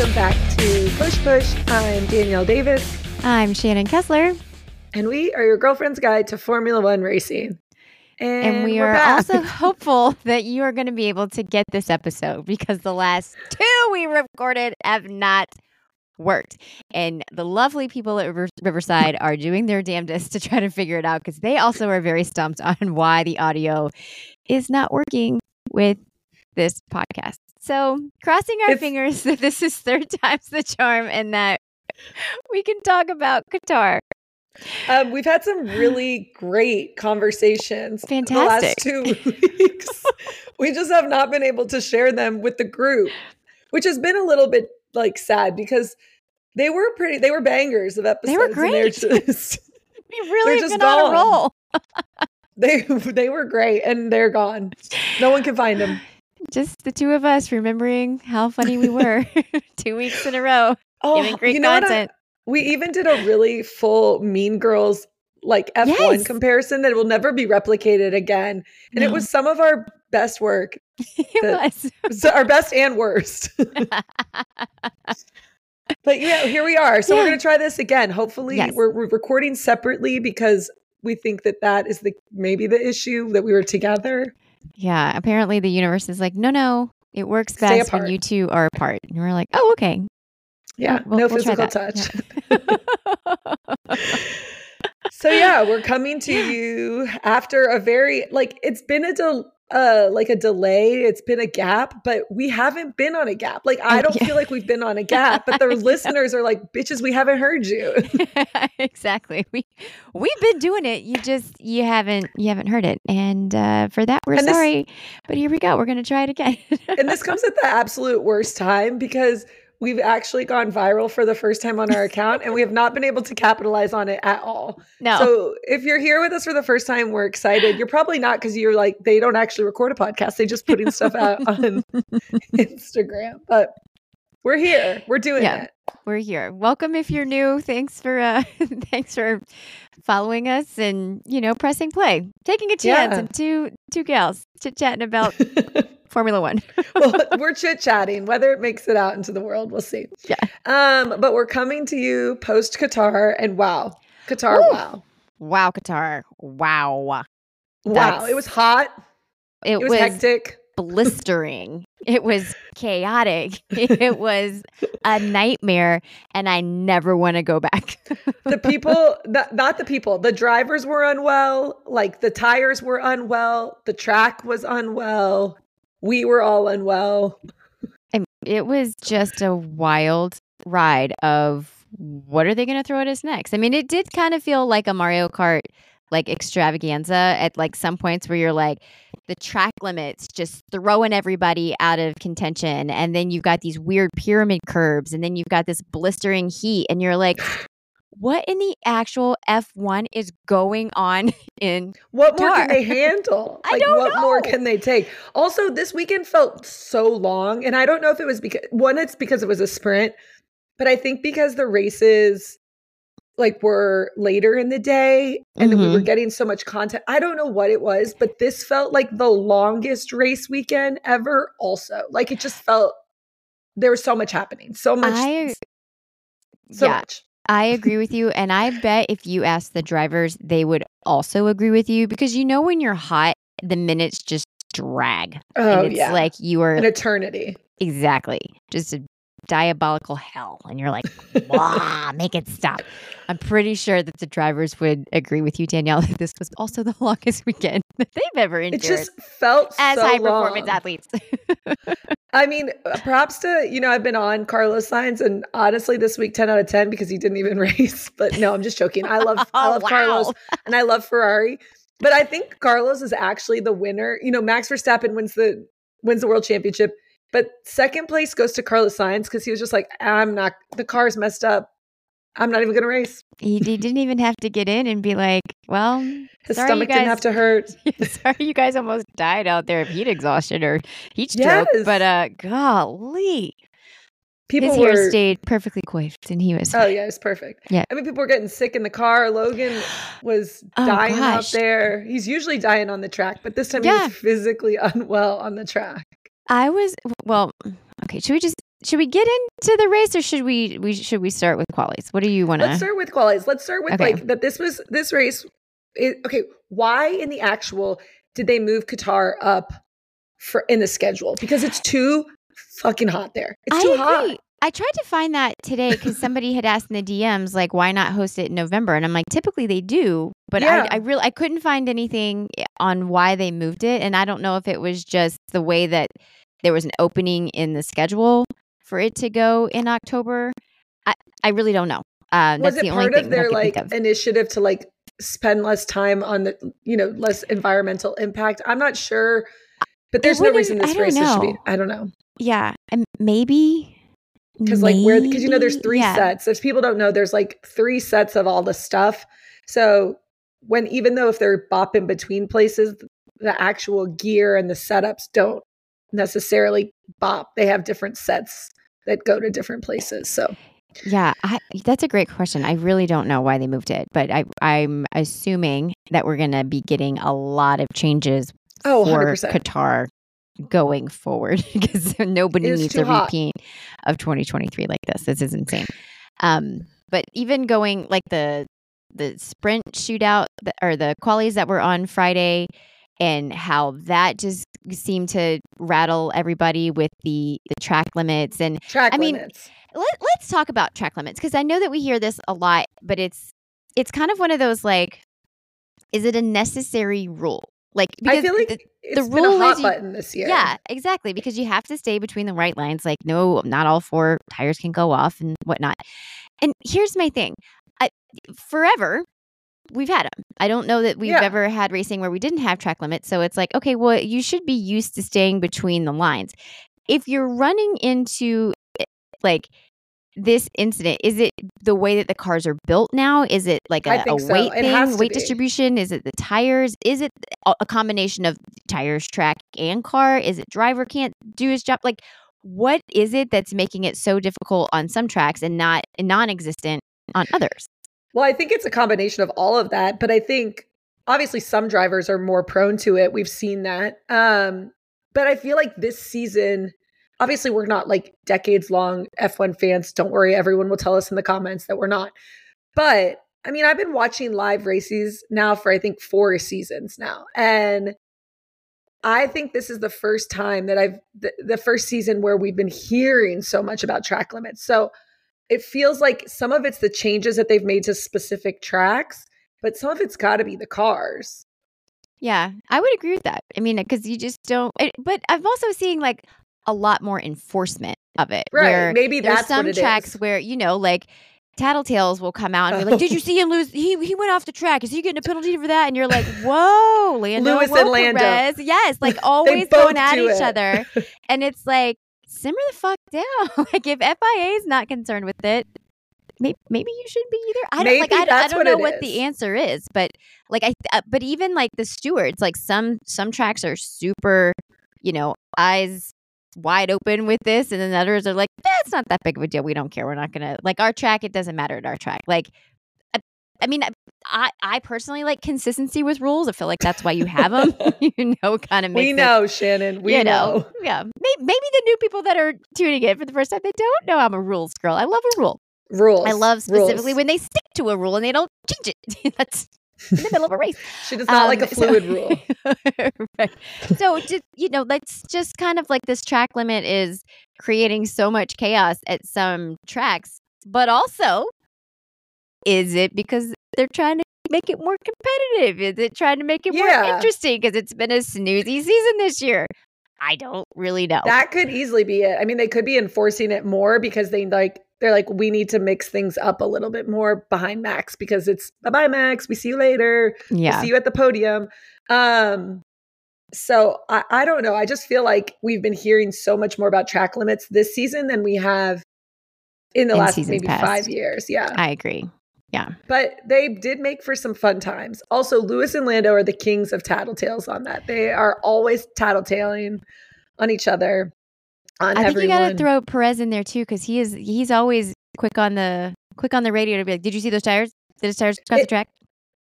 welcome back to Push Push. I'm Danielle Davis, I'm Shannon Kessler, and we are your girlfriend's guide to Formula One racing. And, and we we're back. also hopeful that you are going to be able to get this episode because the last two we recorded have not worked. And the lovely people at Riverside are doing their damnedest to try to figure it out because they also are very stumped on why the audio is not working with this podcast. So, crossing our It's- fingers that this is third time's the charm and that we can talk about Qatar. Um, we've had some really great conversations the last two weeks. we just have not been able to share them with the group, which has been a little bit like sad because they were pretty. They were bangers of episodes. They were and they're great. just We've really just been on a gone. roll. they they were great, and they're gone. No one can find them. Just the two of us remembering how funny we were two weeks in a row, Oh, giving great you know what I- content. we even did a really full Mean Girls like F1 Yes. comparison that will never be replicated again. And it was some of our best work, it was. so our best and worst. but yeah, here we are. So we're going to try this again. Hopefully, Yes. we're, we're recording separately because we think that that is the maybe the issue that we were together. Yeah, apparently the universe is like, no, no, it works Stay best when you two are apart. And we're like, oh, okay. Yeah, We'll- no we'll physical touch. Yeah. So yeah, we're coming to you after a very like it's been a del- uh like a delay, it's been a gap, but we haven't been on a gap. Like I don't yeah. feel like we've been on a gap, but the listeners are like, "Bitches, we haven't heard you." exactly. We we've been doing it. You just you haven't you haven't heard it, and uh, for that we're And this- sorry. but here we go. We're gonna try it again. and this comes at the absolute worst time because we've actually gone viral for the first time on our account and we have not been able to capitalize on it at all. no. So if you're here with us for the first time, we're excited. You're probably not because you're like they don't actually record a podcast; they just putting stuff out on Instagram. But we're here. We're doing Yeah. it. we're here. Welcome if you're new. Thanks for uh thanks for following us and you know pressing play, taking a chance, Yeah. and two two gals chit chatting about Formula One. well, we're chit chatting. Whether it makes it out into the world, we'll see. Yeah. Um, but we're coming to you post Qatar, and wow, Qatar, Woo. wow, Wow, Qatar. Wow. wow. It was hot. It, It was, was, hectic. blistering. it was chaotic. It was a nightmare, and I never want to go back. The people, not, not the people, the drivers were unwell. Like the tires were unwell. The track was unwell. We were all unwell. And it was just a wild ride of what are they going to throw at us next? I mean, it did kind of feel like a Mario Kart like extravaganza at like some points where you're like the track limits just throwing everybody out of contention and then you've got these weird pyramid curves and then you've got this blistering heat and you're like what in the actual F1 is going on in What more can they handle? I Like, don't what more can they take? Also, this weekend felt so long. And I don't know if it was because, one, it's because it was a sprint, but I think because the races like were later in the day and then we were Mhm. getting so much content. I don't know what it was, but this felt like the longest race weekend ever, also. Like, it just felt there was so much happening. So much. I so yeah. much. I agree with you. And I bet if you ask the drivers, they would also agree with you because you know, when you're hot, the minutes just drag. Oh, and it's yeah. like you are An eternity. exactly just a diabolical hell. And you're like, wow, make it stop. I'm pretty sure that the drivers would agree with you, Danielle, that this was also the longest weekend that they've ever endured It just felt as so high performance athletes. I mean, uh, props to, you know, I've been on Carlos Sainz and honestly this week 10 out of 10 because he didn't even race. But no, I'm just joking. I love I love Carlos and I love Ferrari. But I think Carlos is actually the winner. You know, Max Verstappen wins the wins the world championship, but second place goes to Carlos Sainz because he was just like, I'm not the car's messed up. I'm not even gonna race. he, he didn't even have to get in and be like, well, His stomach didn't have to hurt. Sorry, you guys almost died out there of heat exhaustion or heat stroke. Yes. But uh, golly, People his were hair stayed perfectly coiffed, and he was. Oh yeah, it's perfect. Yeah. I mean, people were getting sick in the car. Logan was Oh, dying out there. He's usually dying on the track, but this time he was physically unwell on the track. I was well. Okay, should we just should we get into the race or should we we should we start with qualies? What do you want to? Let's start with qualies. Let's start with Okay. like that. This was this race. It, okay, why in the actual did they move Qatar up for in the schedule? Because it's too fucking hot there. It's I too agree. hot. I tried to find that today because somebody had asked in the DMs like, why not host it in November? And I'm like, typically they do, but Yeah. I, I really I couldn't find anything eh, on why they moved it, and I don't know if it was just the way that there was an opening in the schedule for it to go in October. I I really don't know. Uh, Was that's it the only part thing of their like of. initiative to like spend less time on the you know less environmental impact? I'm not sure, but there's no reason this race should be. I don't know Yeah, and maybe because like where because you know there's three yeah. sets. If people don't know, there's like three sets of all the stuff. So when even though if they're bopping between places, the actual gear and the setups don't necessarily bop. They have different sets that go to different places. So Yeah, I, that's a great question. I really don't know why they moved it, but I, I'm assuming that we're going to be getting a lot of changes oh, for 100%. Qatar going forward because nobody needs a hot. repeat of 2023 like this. This is insane. Um, but even going like the the sprint shootout or the qualies that were on Friday and how that just seemed to rattle everybody with the the track limits and track I mean, limits. let, let's talk about track limits because I know that we hear this a lot, but it's it's kind of one of those like, is it a necessary rule? Like, because I feel like the- it's been rule a hot is you- button this year. yeah, exactly, because you have to stay between the right lines. Like, no, not all four tires can go off and whatnot. And here's my thing: I, forever. We've had them. I don't know that we've Yeah. ever had racing where we didn't have track limits. So it's like, okay, well, you should be used to staying between the lines. If you're running into eh, like this incident, is it the way that the cars are built now? Is it like a, so. weight has thing, weight be. distribution? Is it the tires? Is it a a combination of tires, track, and car? Is it driver can't do his job? Like, what is it that's making it so difficult on some tracks and not non-existent on others? Well, I think it's a combination of all of that, but I think obviously some drivers are more prone to it. We've seen that. Um, but I feel like this season, obviously, we're not like decades long F1 fans. Don't worry, everyone will tell us in the comments that we're not. But I mean, I've been watching live races now for I think four seasons now. And I think this is the first time that I've the, the first season where we've been hearing so much about track limits. So it feels like some of it's the changes that they've made to specific tracks, but some of it's got to be the cars. Yeah, I would agree with that. I mean, because you just don't. It, but I'm also seeing like a lot more enforcement of it. Right. Maybe there's that's some what it tracks is. where you know, like Tattletales will come out and be like, "Did you oh. see him lose? He he went off the track. Is he getting a penalty for that?" And you're like, "Whoa, Lando, Lewis whoa, and Lando. Perez." Yes, like always going at each it. other, and it's like simmer the fuck down. like if FIA is not concerned with it. Maybe, maybe you shouldn't be either. I don't like. I, don't- I don't what know what is. the answer is, but like I. Uh, but even like the stewards, like some some tracks are super, you know, eyes wide open with this, and then others are like, that's not that big of a deal. We don't care. We're not gonna like our track. It doesn't matter at our track. Like, I, mean, I I personally like consistency with rules. I feel like that's why you have them. you know, kind of makes We it- know, Shannon. We you know, know. yeah. Maybe, maybe the new people that are tuning in for the first time, they don't know I'm a rules girl. I love a rule. Rules. I love specifically Rules. when they stick to a rule and they don't change it. That's in the middle of a race. She does not like Um, a so- fluid rule. right. So just you know, that's just kind of like this track limit is creating so much chaos at some tracks, but also is it because they're trying to make it more competitive? Is it trying to make it more interesting because it's been a snoozy season this year? I don't really know. That could easily be it. I mean, they could be enforcing it more because they like they're like we need to mix things up a little bit more behind Max because it's bye bye Max. We see you later. We'll yeah. see you at the podium. Um, so I, I don't know. I just feel like we've been hearing so much more about track limits this season than we have in the In last maybe past. five years. Yeah. I agree. But they did make for some fun times. Also, Lewis and Lando are the kings of tattletales on that. They are always tattletaling on each other, on I think everyone. you got to throw Perez in there too because he is he's always quick on the quick on the radio to be like, "Did you see those tires? Did his tires cut the track?"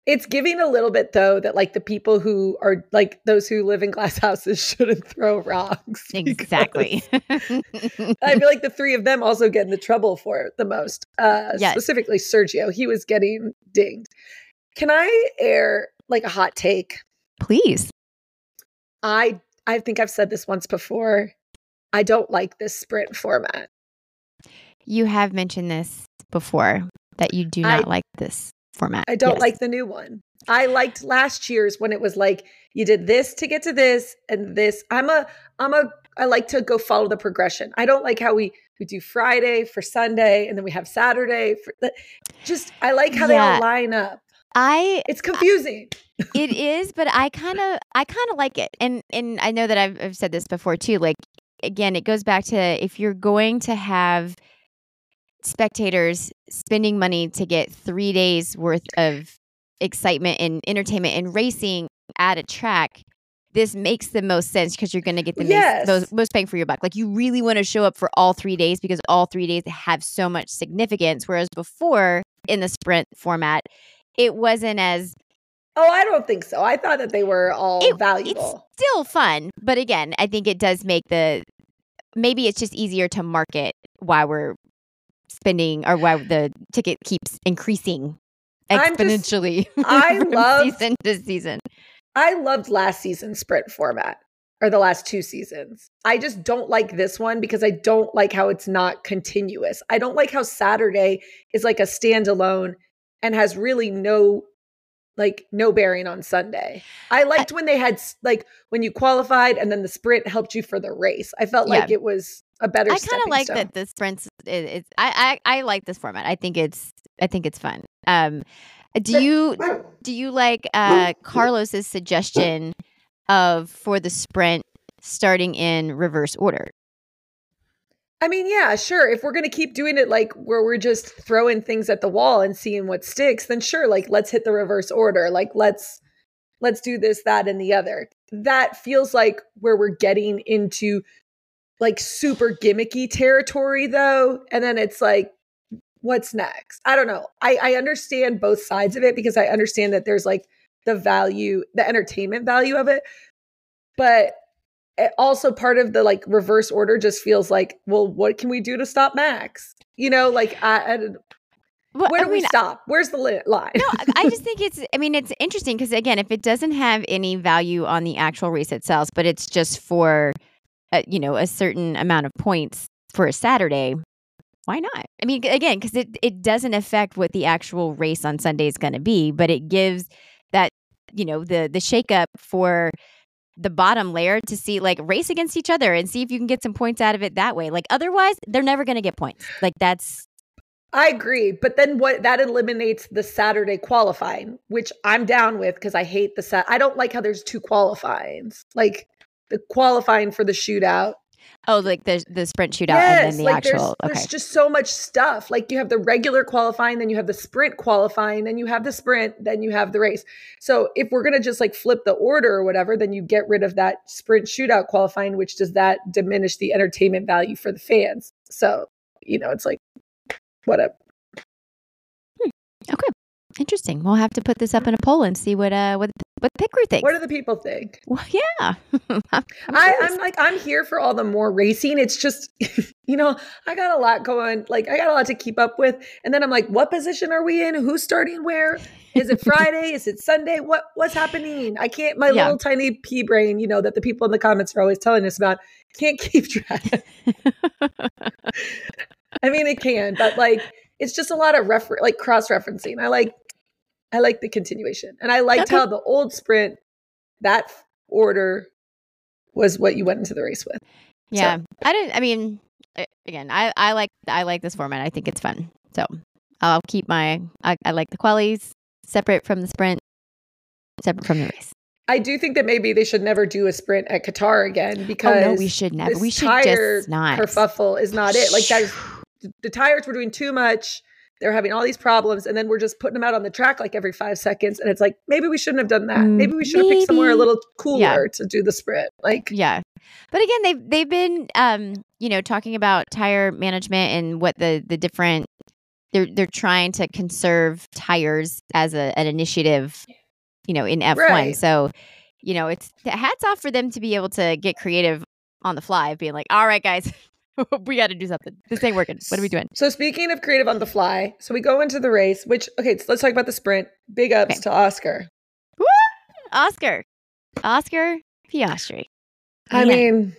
It's giving a little bit though that like the people who are like those who live in glass houses shouldn't throw rocks. Exactly. I feel like the three of them also get into trouble for it the most. Uh Yes. specifically Sergio. He was getting dinged. Can I air like a hot take? Please. I I think I've said this once before. I don't like this sprint format. You have mentioned this before that you do I- not like this format. I don't Yes. like the new one. I liked last year's when it was like you did this to get to this and this. I'm a I'm a I like to go follow the progression. I don't like how we we do Friday for Sunday and then we have Saturday for the, just I like how they all line up. I It's confusing. it is, but I kind of I kind of like it. And and I know that I've, I've said this before too. Like again, it goes back to if you're going to have spectators spending money to get 3 days worth of excitement and entertainment and racing at a track, this makes the most sense because you're going to get the Yes. most, most bang for your buck. Like you really want to show up for all 3 days because all 3 days have so much significance whereas before in the sprint format it wasn't as Oh, I don't think so. I thought that they were all It- valuable. It's still fun, but again, I think it does make the maybe it's just easier to market why we're spending or why the ticket keeps increasing I'm just- exponentially. I loved- season to season. I loved last season's sprint format or the last two seasons. I just don't like this one because I don't like how it's not continuous. I don't like how Saturday is like a standalone and has really no like no bearing on Sunday. I liked when they had like when you qualified and then the sprint helped you for the race. I felt like it was a better I kind of like stone. that the sprints. It, it's I, I I like this format. I think it's I think it's fun. Um, do you do you like uh Carlos's suggestion of for the sprint starting in reverse order? I mean, yeah, sure. If we're going to keep doing it like where we're just throwing things at the wall and seeing what sticks, then sure, like let's hit the reverse order. Like let's let's do this that and the other. That feels like where we're getting into like super gimmicky territory though, and then it's like what's next? I don't know. I I understand both sides of it because I understand that there's like the value, the entertainment value of it. But it also part of the like reverse order just feels like, well, what can we do to stop Max? You know, like I, I don't- Well, where I do we stop? Where's the line? no, I- I just think it's. I mean, it's interesting because again, if it doesn't have any value on the actual race itself, but it's just for, uh, you know, a certain amount of points for a Saturday, why not? I mean, again, because it it doesn't affect what the actual race on Sunday is going to be, but it gives that you know the the shakeup for the bottom layer to see like race against each other and see if you can get some points out of it that way. Like otherwise, they're never going to get points. Like that's I agree, but then what? That eliminates the Saturday qualifying, which I'm down with because I hate the set. I don't like how there's two qualifyings, like qualifying for the shootout. oh, like the the sprint shootout and then the like actual. there's, okay. there's just so much stuff. Like you have the regular qualifying, then you have the sprint qualifying, then you have the sprint, then you have the race. So if we're gonna just like flip the order or whatever, then you get rid of that sprint shootout qualifying, which does that diminish the entertainment value for the fans? So you know, it's like whatever. Hmm, okay. Interesting. We'll have to put this up in a poll and see what uh what what the pit crew thinks. What do the people think? well, yeah. I'm, I'm I'm like, I'm here for all the more racing. It's just, you know, I got a lot going. Like, I got a lot to keep up with. And then I'm like, what position are we in? Who's starting where? Is it Friday? Is it Sunday? What What's happening? I can't. My Yeah. little tiny pea brain, you know, that the people in the comments are always telling us about, can't keep track. I mean, it can, but like, it's just a lot of refer like cross referencing. I like, I like the continuation, and I liked Okay. how the old sprint that order was what you went into the race with. yeah. I didn't. I mean, again, I I like I like this format. I think it's fun. So I'll keep my. I, I like the qualies separate from the sprint, separate from the race. I do think that maybe they should never do a sprint at Qatar again because oh no, we should never. We should tire just not. kerfuffle is not it. Like that the tires were doing too much. They're having all these problems, and then we're just putting them out on the track like every five seconds. And it's like maybe we shouldn't have done that. Mm, Maybe we should have picked somewhere a little cooler Yeah. to do the sprint. Like Yeah. But again, they've they've been um, you know, talking about tire management and what the the different they're they're trying to conserve tires as a, an initiative, you know, in F1. Right. So, you know, it's hats off for them to be able to get creative on the fly, of being like, "All right, guys, we got to do something. This ain't working. What are we doing?" So speaking of creative on the fly, so we go into the race, which okay, so let's talk about the sprint. Big ups Okay. to Oscar. Oscar, Oscar Piastri. I Man, mean,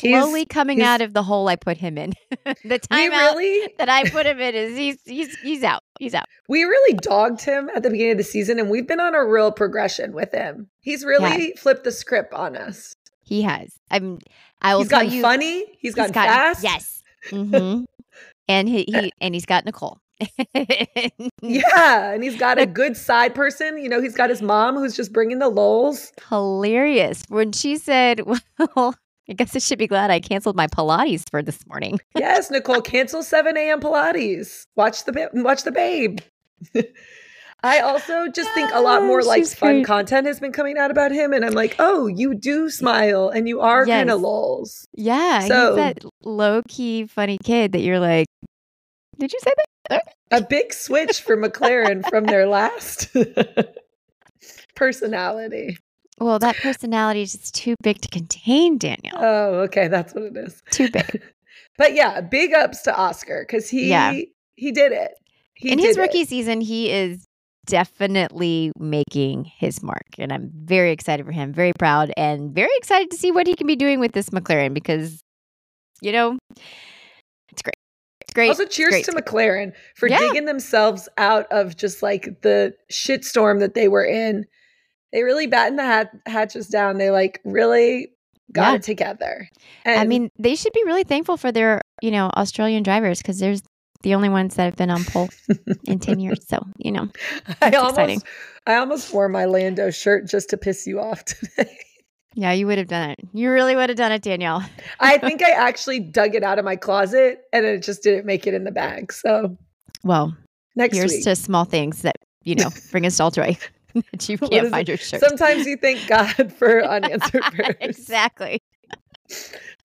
he's- slowly coming he's- out of the hole I put him in. the timeout really that I put him in is he's he's he's out. He's out. we really dogged him at the beginning of the season and we've been on a real progression with him. He's really flipped the script on us. He has. I'm. I will He's gotten you. funny, he's he's gotten gotten- fast. Yes. hmm and he, he and he's got Nicole. Yeah, and he's got a good side person. You know, he's got his mom who's just bringing the lols. Hilarious when she said, "Well, I guess I should be glad I canceled my Pilates for this morning." Yes, Nicole, cancel 7 a.m. Pilates. Watch the watch the babe. I also just think a lot more Ah, like she's fun great. content has been coming out about him, and I'm like, oh, you do smile, and you are kind of lols. Yeah, So- he's that low key funny kid that you're like, "Did you say that?" A big switch for McLaren from their last personality. Well, that personality is just too big to contain, Daniel. Oh, okay, that's what it is. too big. But yeah, big ups to Oscar because he Yeah. he did it. He in his did it. rookie season, he is definitely making his mark. And I'm very excited for him, very proud, and very excited to see what he can be doing with this McLaren because, you know, it's great. It's great. Also, cheers great. to McLaren for Yeah. digging themselves out of just like the shitstorm that they were in. They really batten the hat- hatches down. They like really got Yeah. it together. I mean, they should be really thankful for their, you know, Australian drivers because there's the only ones that have been on pole in 10 years. So, you know, I almost, exciting. I almost wore my Lando shirt just to piss you off today. yeah, you would have done it. You really would have done it, Danielle. I think I actually dug it out of my closet and it just didn't make it in the bag. So Well, next here's week. to small things that, you know, bring us all joy that you can't find it? your shirt. Sometimes you thank God for unanswered prayers. exactly.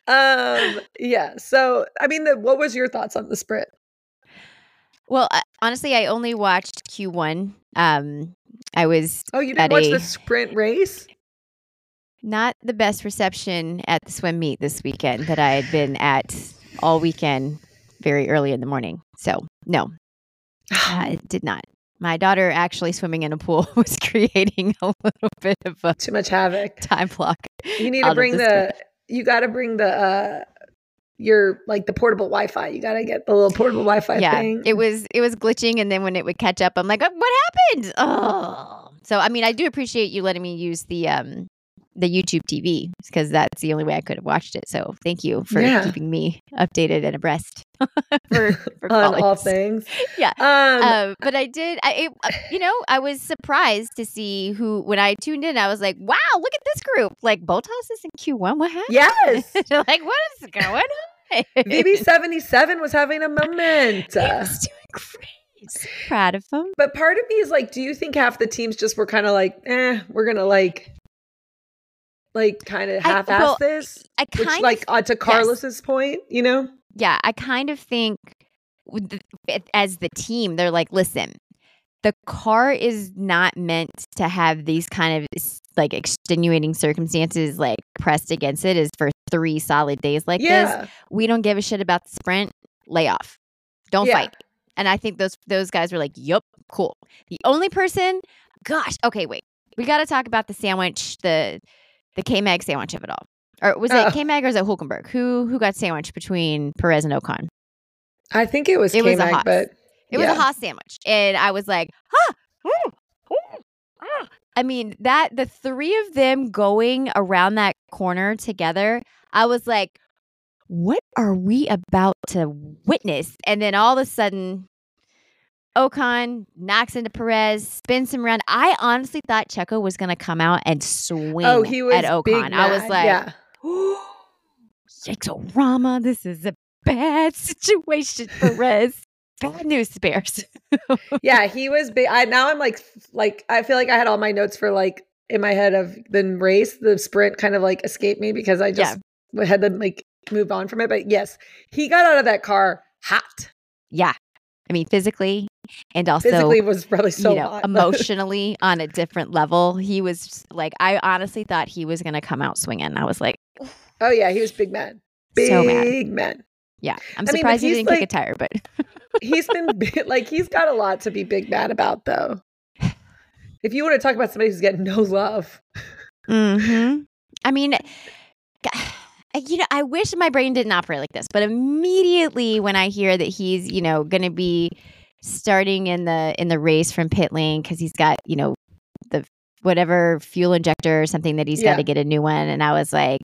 Um, yeah. So, I mean, the, what was your thoughts on the sprint? Well, I, honestly, I only watched Q1. Um, I was Oh, you didn't watch a- the sprint race? not the best reception at the swim meet this weekend that I had been at all weekend, very early in the morning. So, no, uh, it did not. My daughter actually swimming in a pool was creating a little bit of a Too much havoc. time block. You need to bring the the. You got to bring the. uh your like the portable Wi-Fi. You got to get the little portable Wi-Fi yeah, thing. it was it was glitching, and then when it would catch up, I'm like, "Uh, "What happened?" Oh, so I mean, I do appreciate you letting me use the um the YouTube TV because that's the only way I could have watched it. So thank you for Yeah. keeping me updated and abreast for for on all things. Yeah. Um, Um, but I did. I, it, uh, you know, I was surprised to see who when I tuned in. I was like, "Wow, look at this group! Like Bottas is in Q1. What happened? yes. like what is going on?" VB77 was having a moment. He Uh, was doing great. So proud of him. but part of me is like, do you think half the teams just were kind of like, eh, we're gonna like, like kind of half-ass well, this? I Which, kind like, of uh, to Carlos's point, you know? Yeah, I kind of think it- eh, as the team, they're like, listen, the car is not meant to have these kind of like extenuating circumstances like pressed against it is for three solid days like this. We don't give a shit about the sprint. Lay off. Don't Yeah. fight. And I think those those guys were like, "Yep, cool." The only person, gosh, okay, wait, we got to talk about the sandwich, the the K Mag sandwich of it all. Or was it Oh. K Mag or is it Hulkenberg? Who who got sandwiched between Perez and Ocon? I think it was It was a K-Mag, Haas. but It was a Haas sandwich, and I was like, "Huh." mm, mm, ah." I mean that the three of them going around that corner together, I was like, "What are we about to witness?" And then all of a sudden, Ocon knocks into Perez, spins him around. I honestly thought Checo was going to come out and swing oh, he was at Ocon. I was like, yeah. Yikes, This is a bad situation, for Perez. bad news, Bears. yeah, he was big. I now I'm like like I feel like I had all my notes for like in my head of the race, the sprint kind of like escaped me because I just had to like move on from it. But yes, he got out of that car hot. yeah. I mean, physically and also Physically was probably so you know, emotionally on a different level. He was like, I honestly thought he was going to come out swinging. I was like, oh yeah, he was big man. Big So mad. man. yeah, I'm I mean, surprised he he's didn't kick a tire, but He's been like he's got a lot to be big mad about though. If you want to talk about somebody who's getting no love, hmm I mean, you know, I wish my brain didn't operate like this, but immediately when I hear that he's, you know, going to be starting in the in the race from pit lane because he's got, you know, the whatever fuel injector or something that he's got to get a new one, and I was like,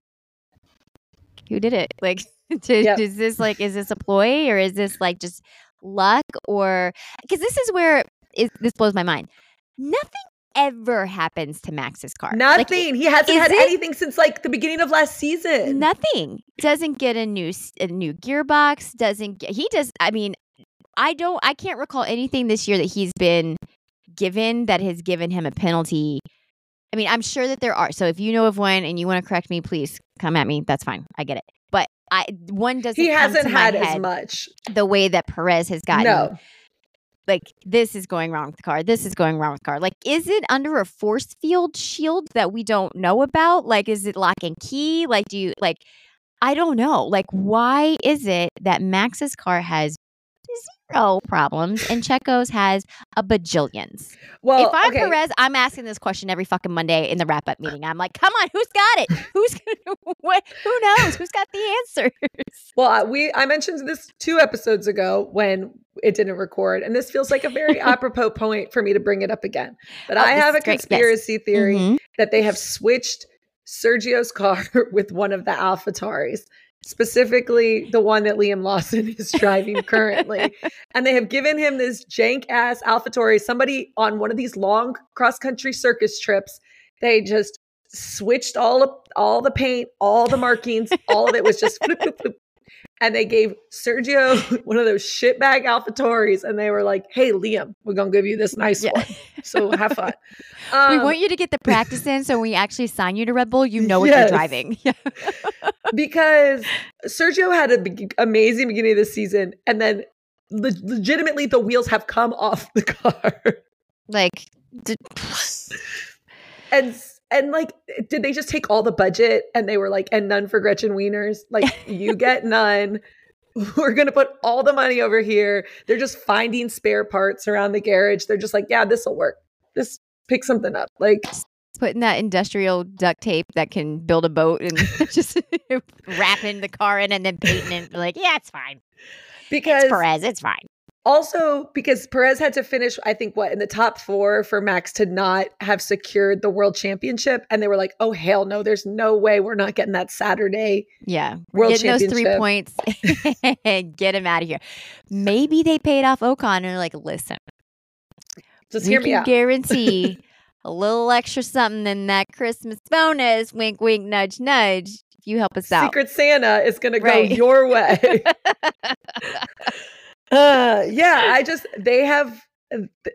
who did it? Like, to, Yep. is this like, is this a ploy or is this like just luck or because this is where it, this blows my mind. Nothing ever happens to Max's car. Like, nothing. he hasn't had it- anything since like the beginning of last season. Nothing. Doesn't get a new a new gearbox. Doesn't get. He does. I mean, I don't. I can't recall anything this year that he's been given that has given him a penalty. I mean, I'm sure that there are. So if you know of one and you want to correct me, please come at me. That's fine. I get it. But I one doesn't. he hasn't had as much. the way that Perez has gotten. No. Like this is going wrong with the car. This is going wrong with the car. Like, is it under a force field shield that we don't know about? Like, is it lock and key? Like, do you like? I don't know. Like, why is it that Max's car has zero problems and Checo's has a bajillions? Well, if I'm okay. Perez, I'm asking this question every fucking Monday in the wrap up meeting. I'm like, come on, who's got it? Who's gonna what? Who knows? Who's got the answers? Well, we I mentioned this two episodes ago when it didn't record, and this feels like a very apropos point for me to bring it up again. But Oh, I have a great. Yes. conspiracy theory Mhm. that they have switched Sergio's car with one of the AlphaTauris, specifically the one that Liam Lawson is driving currently. and they have given him this jank ass AlphaTauri. Somebody on one of these long cross country circus trips, they just switched all of all the paint, all the markings, all of it was just. And they gave Sergio one of those shitbag AlphaTauris, and they were like, "Hey, Liam, we're gonna give you this nice Yeah. one, so have fun." we Um, want you to get the practice in, so when we actually sign you to Red Bull, you know what Yes. you're driving. Yeah. because Sergio had an be- amazing beginning of the season, and then le- legitimately the wheels have come off the car, like, d- and and like, did they just take all the budget and they were like, and none for Gretchen Wieners? Like, you get none. We're gonna put all the money over here. They're just finding spare parts around the garage. They're just like, yeah, this will work. This pick something up. Like, putting that industrial duct tape that can build a boat and just wrapping the car in and then painting it. Like, yeah, it's fine. because It's Perez. It's fine. Also, because Perez had to finish, I think, what in the top four for Max to not have secured the world championship. And they were like, oh, hell no, there's no way we're not getting that Saturday. Yeah. World Getting those three points and get him out of here. Maybe they paid off Ocon and they're like, listen, Just hear me out. guarantee a little extra something than that Christmas bonus. Wink, wink, nudge, nudge. If you help us out. Secret Santa is going to go your way. uh, yeah, I just, they have,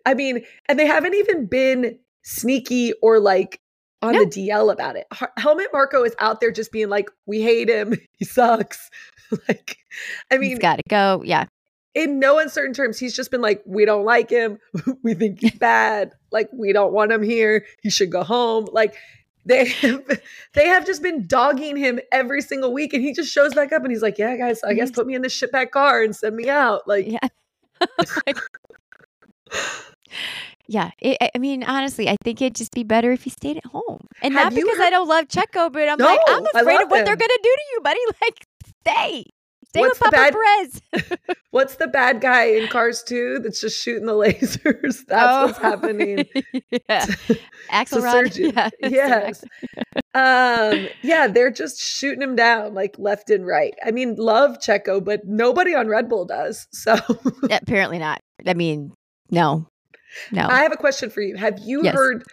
I mean, and they haven't even been sneaky or like on No. the DL about it. Helmut Marko is out there just being like, we hate him. He sucks. like, I mean, He's got to go. Yeah. in no uncertain terms, he's just been like, we don't like him. we think he's bad. Like, we don't want him here. He should go home. Like, they have, they have just been dogging him every single week. And he just shows back up and he's like, yeah, guys, I guess put me in this shitback car and send me out. Like, Yeah. yeah. It, I- mean, honestly, I think it'd just be better if he stayed at home. And Have not because I don't love Checo, but I'm like, I'm afraid of what they're going to do to you, buddy. Like, stay. What's the Papa bad- Perez. what's the bad guy in Cars 2 that's just shooting the lasers? That's what's Oh. happening. yeah. Axlerod. Yeah. yes. um, yeah, they're just shooting him down like left and right. I mean, love Checo, but nobody on Red Bull does. So Yeah, Apparently not. I mean, no. No. I have a question for you. Have you Yes. heard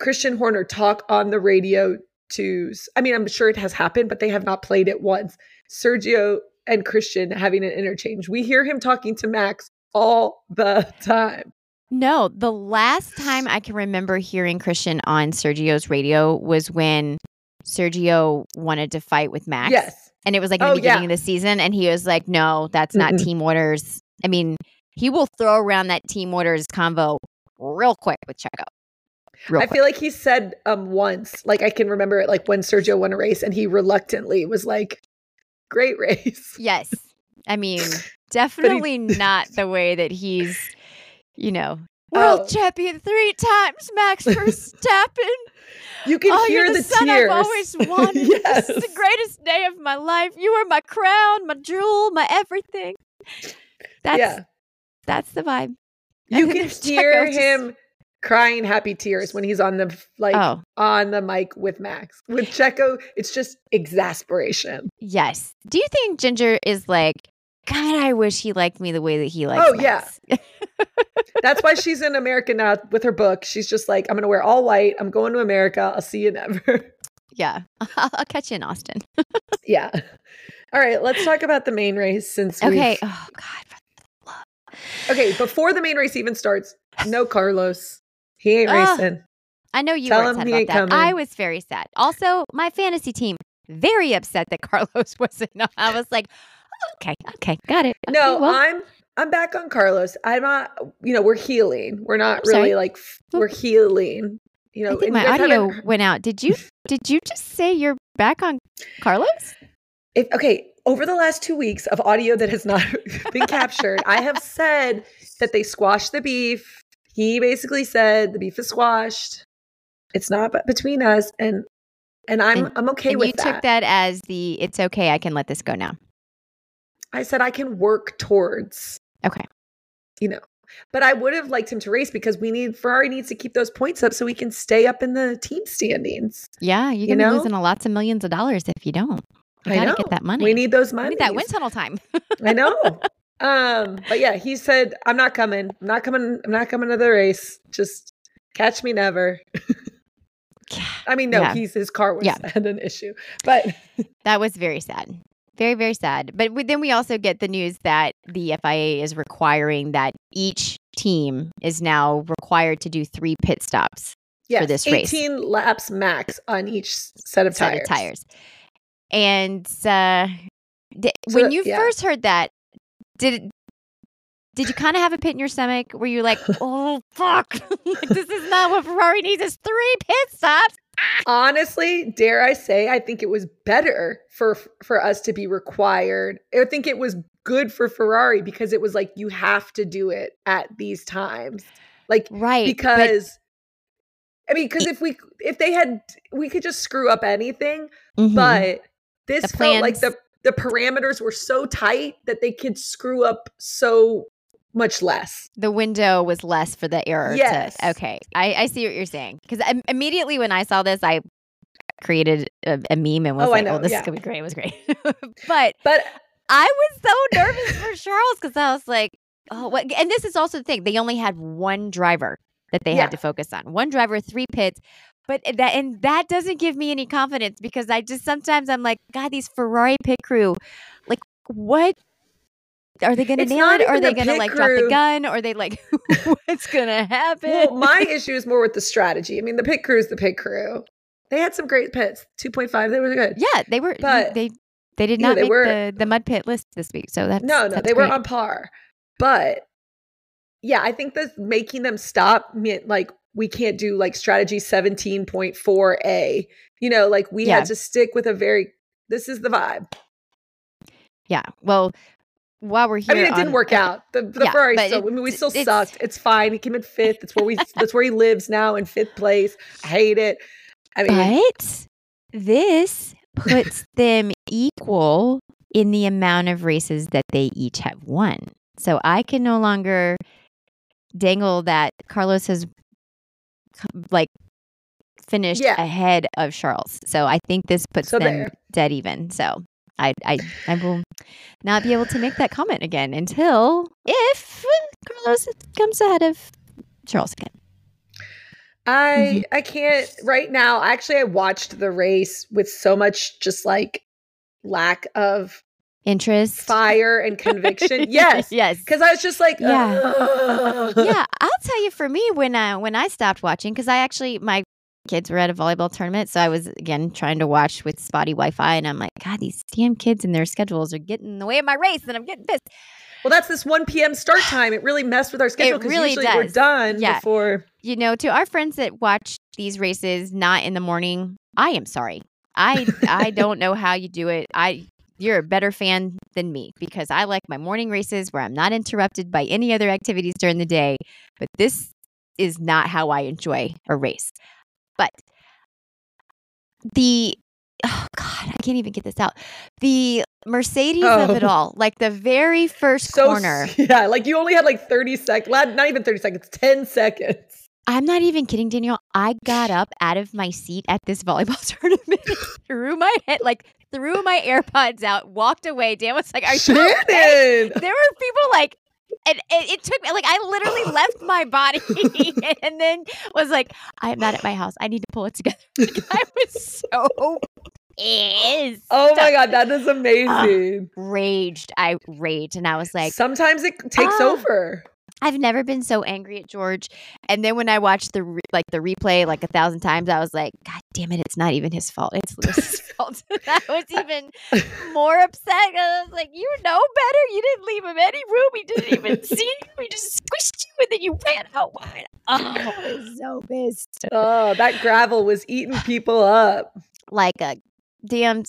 Christian Horner talk on the radio to I mean, I'm sure it has happened, but they have not played it once. Sergio and Christian having an interchange. We hear him talking to Max all the time. No, the last time I can remember hearing Christian on Sergio's radio was when Sergio wanted to fight with Max. Yes. And it was like in Oh, the beginning yeah. of the season. And he was like, no, that's not Mm-mm. team orders. I mean, he will throw around that team orders convo real quick with Checo. I feel like he said um once, like I can remember it, like when Sergio won a race, and he reluctantly was like, "Great race." yes. I mean, definitely not the way that he's, you know, world Oh. champion three times, Max Verstappen. You can oh, hear you're the, the, son tears. I've always wanted. yes. This is the greatest day of my life. You are my crown, my jewel, my everything. That's yeah. that's the vibe. You can hear him crying happy tears when he's on the like oh, on the mic with Max. With Checo, it's just exasperation. yes. Do you think Ginger is like, God, I wish he liked me the way that he oh, likes Oh, yeah. That's why she's in America now with her book. She's just like, I'm gonna wear all white. I'm going to America. I'll see you never. yeah. I'll, I'll catch you in Austin. yeah. All right, let's talk about the main race since Okay. Oh God. Okay, before the main race even starts, no Carlos. He ain't Ugh. racing. I know you Tell were him upset he about ain't that. I was very sad. Also, my fantasy team very upset that Carlos wasn't. on. I was like, okay, okay, got it. Okay, No, well, I'm I'm back on Carlos. I'm not. You know, we're healing. We're not I'm sorry. really like oh. we're healing. You know, I think my audio haven't- went out. Did you? Did you just say you're back on Carlos? If, okay, over the last two weeks of audio that has not been captured, I have said that they squashed the beef. He basically said the beef is squashed. It's not between us, and and I'm And- I'm okay and with you that. took that as the it's okay. I can let this go now. I said I can work towards. Okay. You know, but I would have liked him to race because we need Ferrari needs to keep those points up so we can stay up in the team standings. Yeah, you're You know? losing a lots of millions of dollars if you don't. You I gotta know get that money. We need those We money. need that wind tunnel time. I know. Um, but yeah, he said, I'm not coming. I'm not coming. I'm not coming to the race. Just catch me never. I mean, no, Yeah. he's his car was Yeah. had an issue. But That was very sad. Very, very sad. But we, then we also get the news that the FIA is requiring that each team is now required to do three pit stops for this race. 18 laps max on each set of set tires. of tires. And uh, th- So when that- you yeah. first heard that, did did you kind of have a pit in your stomach? Were you like, oh fuck, Like, this is not what Ferrari needs? Is three pit stops? Honestly, dare I say, I think it was better for for us to be required. I think it was good for Ferrari because it was like you have to do it at these times. Like Right. but- because I mean, because if we if they had we could just screw up anything, Mhm. but this felt like the the parameters were so tight that they could screw up so much less. the window was less for the error. to- Yes. okay. I, I see what you're saying. Because immediately when I saw this, I created a, a meme and was Oh, like, oh, this yeah. is going to be great. It was great. but But I was so nervous for Charles because I was like, oh, what? And this is also the thing. They only had one driver that they Yeah. had to focus on. One driver, three pits. But that and that doesn't give me any confidence because I just sometimes I'm like, God, these Ferrari pit crew, like what are they gonna It's nail it? Or are they the gonna pit like drop the gun? Or are they like what's gonna happen? well, my issue is more with the strategy. I mean, the pit crew is the pit crew. They had some great pits. 2.5, they were good. yeah, they were But- they they did Yeah, not they make were- the, the mud pit list this week. So that's No, no, that's they were on par. But yeah, I think that making them stop meant like we can't do like strategy 17.4a. You know, like we Yeah. had to stick with a very this is the vibe. Yeah. Well, while we're here, I mean, it didn't on- work uh, out. The, the Yeah, Ferrari still, I mean, we still it's- sucked. It's fine. He came in fifth. That's where we that's where he lives now in fifth place. I hate it. I mean, But this puts them equal in the amount of races that they each have won. So I can no longer dangle that Carlos has like finished Yeah. ahead of Charles. So I think this puts So them there. dead even. So I, I I will not be able to make that comment again until if Carlos comes ahead of Charles again. I mm-hmm. I can't right now. Actually, I watched the race with so much just like lack of Interest. fire and conviction. yes, yes. because I was just like, Yeah. "Ugh." yeah, I'll tell you for me when I when I stopped watching because I actually my kids were at a volleyball tournament, so I was again trying to watch with spotty Wi-Fi, and I'm like, God, these damn kids and their schedules are getting in the way of my race, and I'm getting pissed. Well, that's this 1 p.m. start time. It really messed with our schedule because really usually we're does. done Yeah. before. you know, to our friends that watch these races not in the morning, I am sorry. I I don't know how you do it. I you're a better fan than me because I like my morning races where I'm not interrupted by any other activities during the day. But this is not how I enjoy a race. But the oh god, I can't even get this out. The Mercedes of it Oh. all, like the very first So corner. yeah, like you only had like 30 seconds. Not even 30 seconds, 10 seconds. I'm not even kidding, Danielle. I got up out of my seat at this volleyball tournament, threw my head, like threw my AirPods out, walked away. Dan was like, "Are you okay?" Shannon. There were people like, and it, it took me like I literally left my body and then was like, "I'm not at my house. I need to pull it together." Like, I was so pissed, Oh my god, that is amazing. raged. I raged, and I was like, Sometimes it takes Ah. over. I've never been so angry at George. And then when I watched the re- like the replay like a thousand times, I was like, God damn it, it's not even his fault. It's Lewis's fault. I was even more upset. I was like, you know better. You didn't leave him any room. He didn't even see you. He just squished you and then you ran out wide. Oh, I was so pissed. Oh, that gravel was eating people up. Like a damn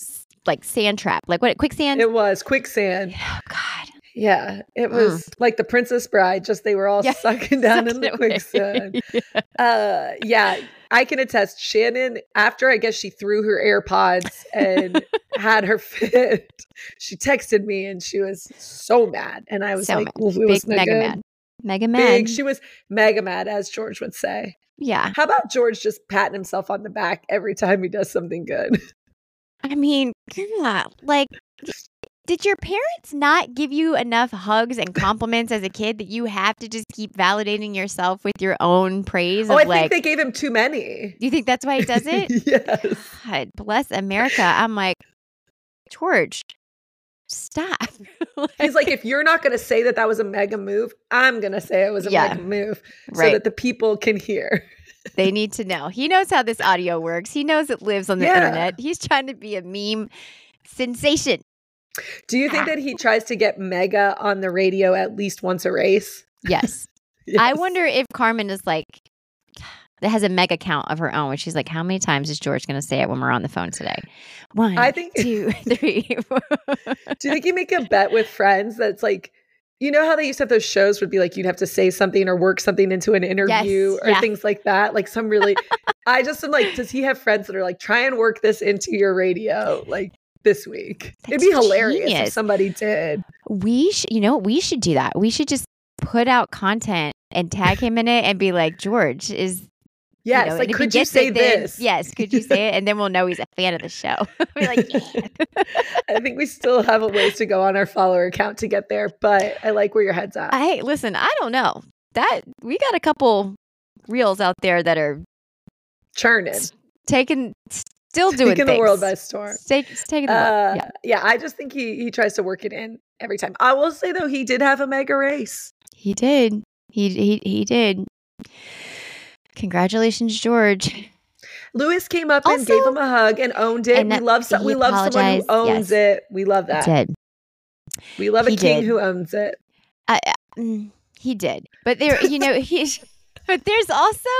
like sand trap. Like what quicksand? It was quicksand. oh God. Yeah, it was like the Princess Bride. Just they were all Mm. Yeah, sucking down in the quicksand. Uh, yeah, I can attest. Shannon, after I guess she threw her AirPods and had her fit, she texted me and she was so mad. And I was So like, mad. well, it was no mega good. mad. Mega mad. Big. She was mega mad, as George would say. yeah. How about George just patting himself on the back every time he does something good? I mean, yeah, like, did your parents not give you enough hugs and compliments as a kid that you have to just keep validating yourself with your own praise? Oh, I like, think they gave him too many. do you think that's why he does it? yes. God bless America. I'm like, George, stop. He's like, if you're not going to say that that was a mega move, I'm going to say it was a Yeah. mega move so right. that the people can hear. they need to know. He knows how this audio works. He knows it lives on the Yeah. internet. He's trying to be a meme sensation. Do you think that he tries to get mega on the radio at least once a race? Yes. I wonder if Carmen is like that has a mega count of her own. Where she's like, how many times is George going to say it when we're on the phone today? One, I think- two, three. Do you think you make a bet with friends that's like, you know how they used to have those shows would be like you'd have to say something or work something into an interview Yes, or yeah. things like that? Like some really, I just am like, does he have friends that are like, try and work this into your radio like this week? It'd be That's hilarious if somebody did. we should, you know, we should do that. We should just put out content and tag him in it and be like, George is. you Yes, know, like could you say it, then- this? Yes, could you say it? And then we'll know he's a fan of the show. We're like, yeah. I think we still have a ways to go on our follower count to get there, but I like where your head's at. I listen. I don't know that we got a couple reels out there that are Churning, taking, still doing taking the world by storm. Take, taking the world. Uh, Yeah. yeah, I just think he he tries to work it in every time. I will say though, he did have a mega race. He did. He he he did. Congratulations, George. Lewis came up and gave him a hug and owned it. And we love he we love someone who owns yes. it. We love He that. did. We love a king did. who owns it. I- mm, he did. But there, you know, he. But there's also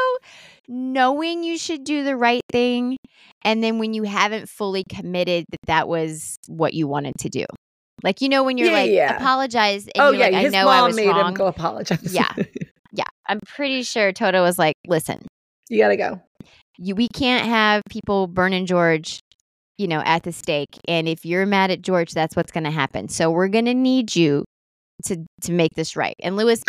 knowing you should do the right thing, and then when you haven't fully committed that that was what you wanted to do. Like you know when you're Yeah, like yeah. apologize and oh yeah, like I his know I mom was made wrong. him go apologize. Yeah. Yeah, I'm pretty sure Toto was like, "Listen, you gotta go. you, we can't have people burning George, you know, at the stake. And if you're mad at George, that's what's going to happen. So we're going to need you to to make this right. And Lewis,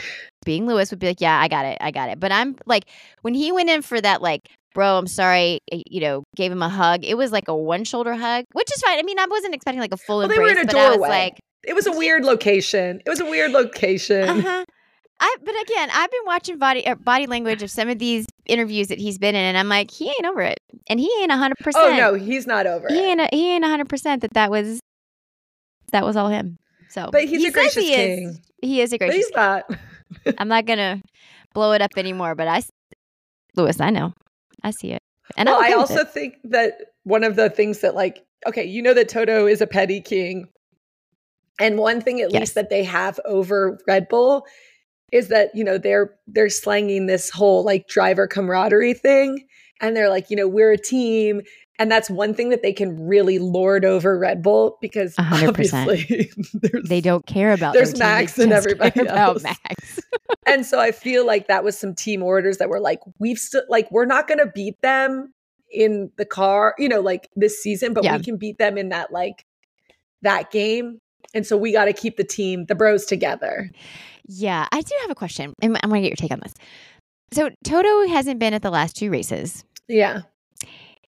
being Lewis, would be like, "Yeah, I got it, I got it." But I'm like, when he went in for that, like, bro, I'm sorry, eh, you know, gave him a hug. It was like a one shoulder hug, which is fine. I mean, I wasn't expecting like a full Well, they embrace, were in a but I was doorway. like, It was a weird location. It was a weird location. uh huh. I, but again, I've been watching body uh, body language of some of these interviews that he's been in, and I'm like, he ain't over it, and he ain't hundred percent. Oh no, he's not over he it. ain't he ain't hundred percent that that was that was all him. So, But he's he a gracious he king. Is, he is a But gracious. he's not. king. I'm not gonna blow it up anymore, but I, Lewis, I know, I see it, and well, I also it. think that one of the things that like okay, you know that Toto is a petty king. And one thing at Yes. least that they have over Red Bull is that, you know, they're they're slanging this whole like driver camaraderie thing and they're like, you know, we're a team and that's one thing that they can really lord over Red Bull because hundred percent. obviously They don't care about There's Max and everybody else. Max. and so I feel like that was some team orders that were like, we've still like we're not gonna beat them in the car, you know, like this season, but Yeah. we can beat them in that like that game. And so we got to keep the team, the bros together. Yeah, I do have a question. and I'm going to get your take on this. So Toto hasn't been at the last two races. Yeah.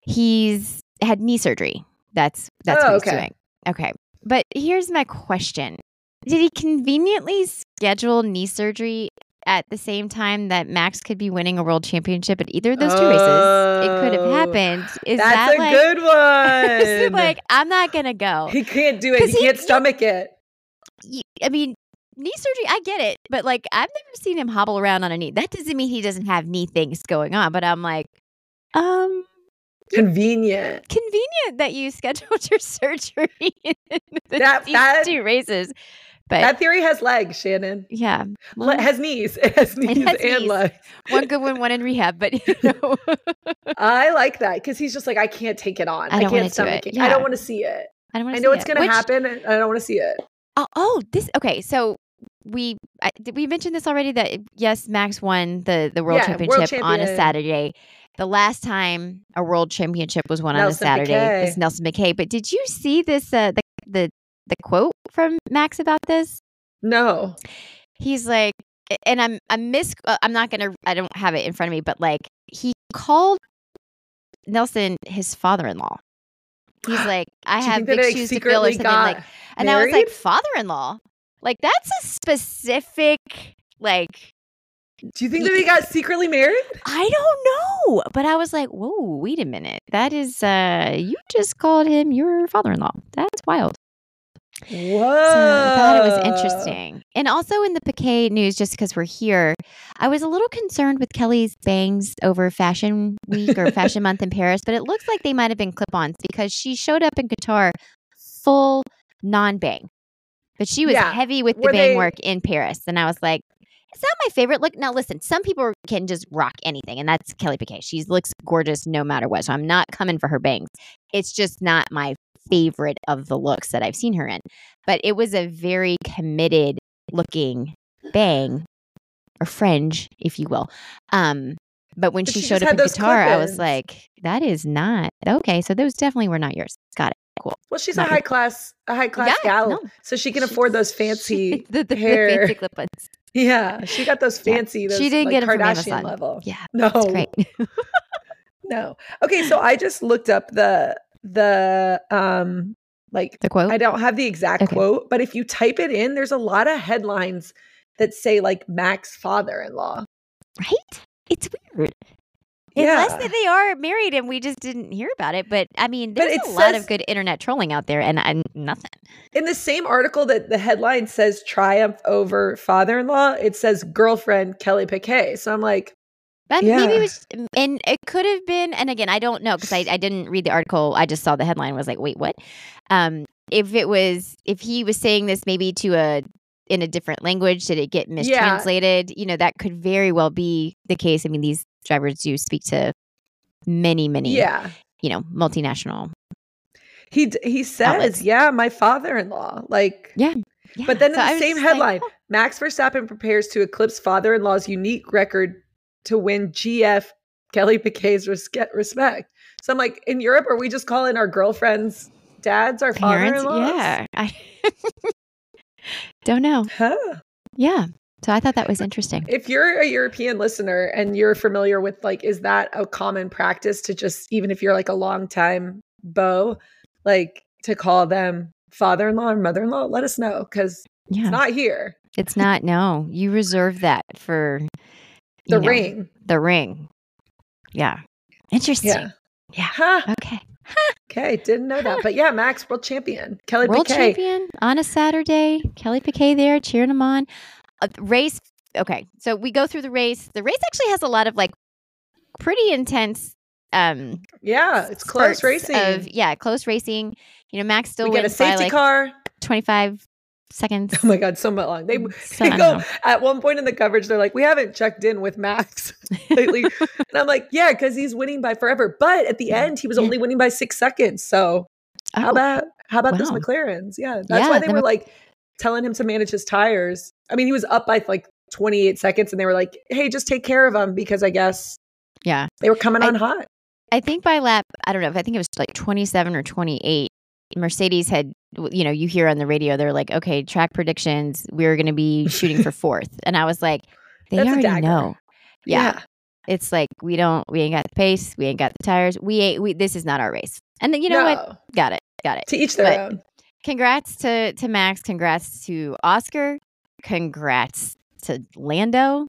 He's had knee surgery. That's that's Oh, what he's okay. doing. Okay. But here's my question. Did he conveniently schedule knee surgery at the same time that Max could be winning a world championship at either of those two races? It could have Oh, happened. Is That's that a like good one. like I'm not gonna go? he can't do it. He he- can't stomach it. I mean, knee surgery, I get it, but like I've never seen him hobble around on a knee. That doesn't mean he doesn't have knee things going on, but I'm like, um, Convenient. convenient that you scheduled your surgery in the, That- these that- two races. But That theory has legs, Shannon. yeah, Le- has knees. It has knees has and knees. legs. one good one, one in rehab. But you know, I like that because he's just like, I can't take it on. I I, can't do stomach it. it. I don't want to see it. I don't want I know it's going to happen. and I don't want to see it. Oh, oh, this okay. So we I, did we mention this already? That eh, yes, Max won the the world Yeah, world championship on a. Saturday. The last time a world championship was won on a Nelson Saturday was Piquet. Nelson Piquet. But did you see this? Uh, the the the quote from Max about this? No. He's like, and I'm I'm mis. uh, I'm not gonna. I don't have it in front of me, but like he called Nelson his father-in-law. He's like, I have that big shoes to fill, or something like. And I was like, father-in-law. Like that's a specific like Do you think that they got secretly married? I don't know. But I was like, whoa, wait a minute. That is uh you just called him your father-in-law. That's wild. Whoa. So I thought it was interesting. And also in the Piquet news, just because we're here, I was a little concerned with Kelly's bangs over Fashion Week or Fashion Month in Paris, but it looks like they might have been clip-ons because she showed up in Qatar full non-bang. But she was Yeah. heavy with the Were bang they- work in Paris. And I was like, it's not my favorite look. Now, listen, some people can just rock anything, and that's Kelly Piquet. She looks gorgeous no matter what. So I'm not coming for her bangs. It's just not my favorite of the looks that I've seen her in. But it was a very committed looking bang or fringe, if you will. Um, but when But she she showed up in Qatar, I was like, that is not okay. So those definitely were not yours. Got it. Cool. Well, she's Not a high class, a high class Yeah, gal, no. so she can She- afford those fancy. the, the, the hair. fancy clip-ins. Yeah, she got those Yeah. fancy. Those, She didn't like, get from Kardashian level. Yeah, No, great. no. Okay, so I just looked up the the um like The quote. I don't have the exact Okay. quote, but if you type it in, there's a lot of headlines that say like Max father-in-law. right? It's weird. Unless Yeah. that they are married and we just didn't hear about it. But I mean, there's a lot says- of good internet trolling out there and, and nothing. In the same article that the headline says triumph over father-in-law, it says girlfriend Kelly Piquet. So I'm like, But maybe Yeah. it was, and it could have been, and again, I don't know because I, I didn't read the article. I just saw the headline and was like, wait, what? Um, if it was, if he was saying this maybe to a, in a different language, did it get Yeah. mistranslated? You know, that could very well be the case. I mean, these drivers do speak to many, many, yeah. you know, multinational. He he says, Outlets. "Yeah, my father-in-law." Like, Yeah. but then So I the was same just like, headline, "Oh, Max Verstappen prepares to eclipse father-in-law's unique record to win GF Kelly Piquet's res- respect. So I'm like, in Europe, are we just calling our girlfriends dads our parents, father-in-laws? yeah. I don't know. Huh. Yeah. So I thought that was interesting. If you're a European listener and you're familiar with like, is that a common practice to just even if you're like a long time beau, like to call them father-in-law or mother-in-law? Let us know because Yeah. it's not here. It's not. No, you reserve that for The know, ring. The ring. Yeah. Interesting. Yeah. Yeah. Huh. Okay. Okay, didn't know that. But yeah, Max world champion. Kelly World Piquet. champion on a Saturday. Kelly Piquet there cheering him on. A race. Okay. So we go through the race. The race actually has a lot of like pretty intense um Yeah, it's close racing. Of, yeah, close racing. You know, Max still we get a wins by safety like car. 25 seconds. Oh my god, so much long. They, So- they go at one point in the coverage. They're like, "We haven't checked in with Max lately," and I'm like, "Yeah, because he's winning by forever." But at the Yeah. end, he was only winning by six seconds. So how Oh, about how about those. McLarens? Yeah, that's Yeah, why they the were Mc- like telling him to manage his tires. I mean, he was up by like 28 seconds, and they were like, "Hey, just take care of him," because I guess yeah. they were coming I- on hot. I think by lap, I don't know if I think it was like 27 or 28, Mercedes had, you know, you hear on the radio, they're like, okay, track predictions, we're going to be shooting for fourth. And I was like, they That's already know. Yeah. It's like, we don't, we ain't got the pace, we ain't got the tires. We ain't, we, this is not our race. And then, you know what? Got it. Got it. To each their But- own. Congrats to, to Max. Congrats to Oscar. Congrats to Lando.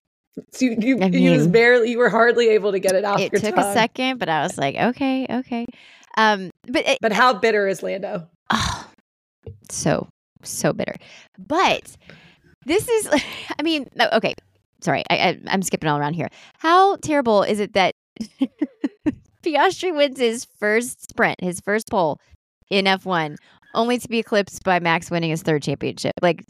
So you, you, I you was barely, you were hardly able to get it off It took tongue. a second, but I was like, okay, okay. Um, but it, But how bitter is Lando? oh, so so bitter but this is i mean okay sorry I, I i'm skipping all around here how terrible is it that piastri wins his first sprint his first pole in f1 only to be eclipsed by max winning his third championship like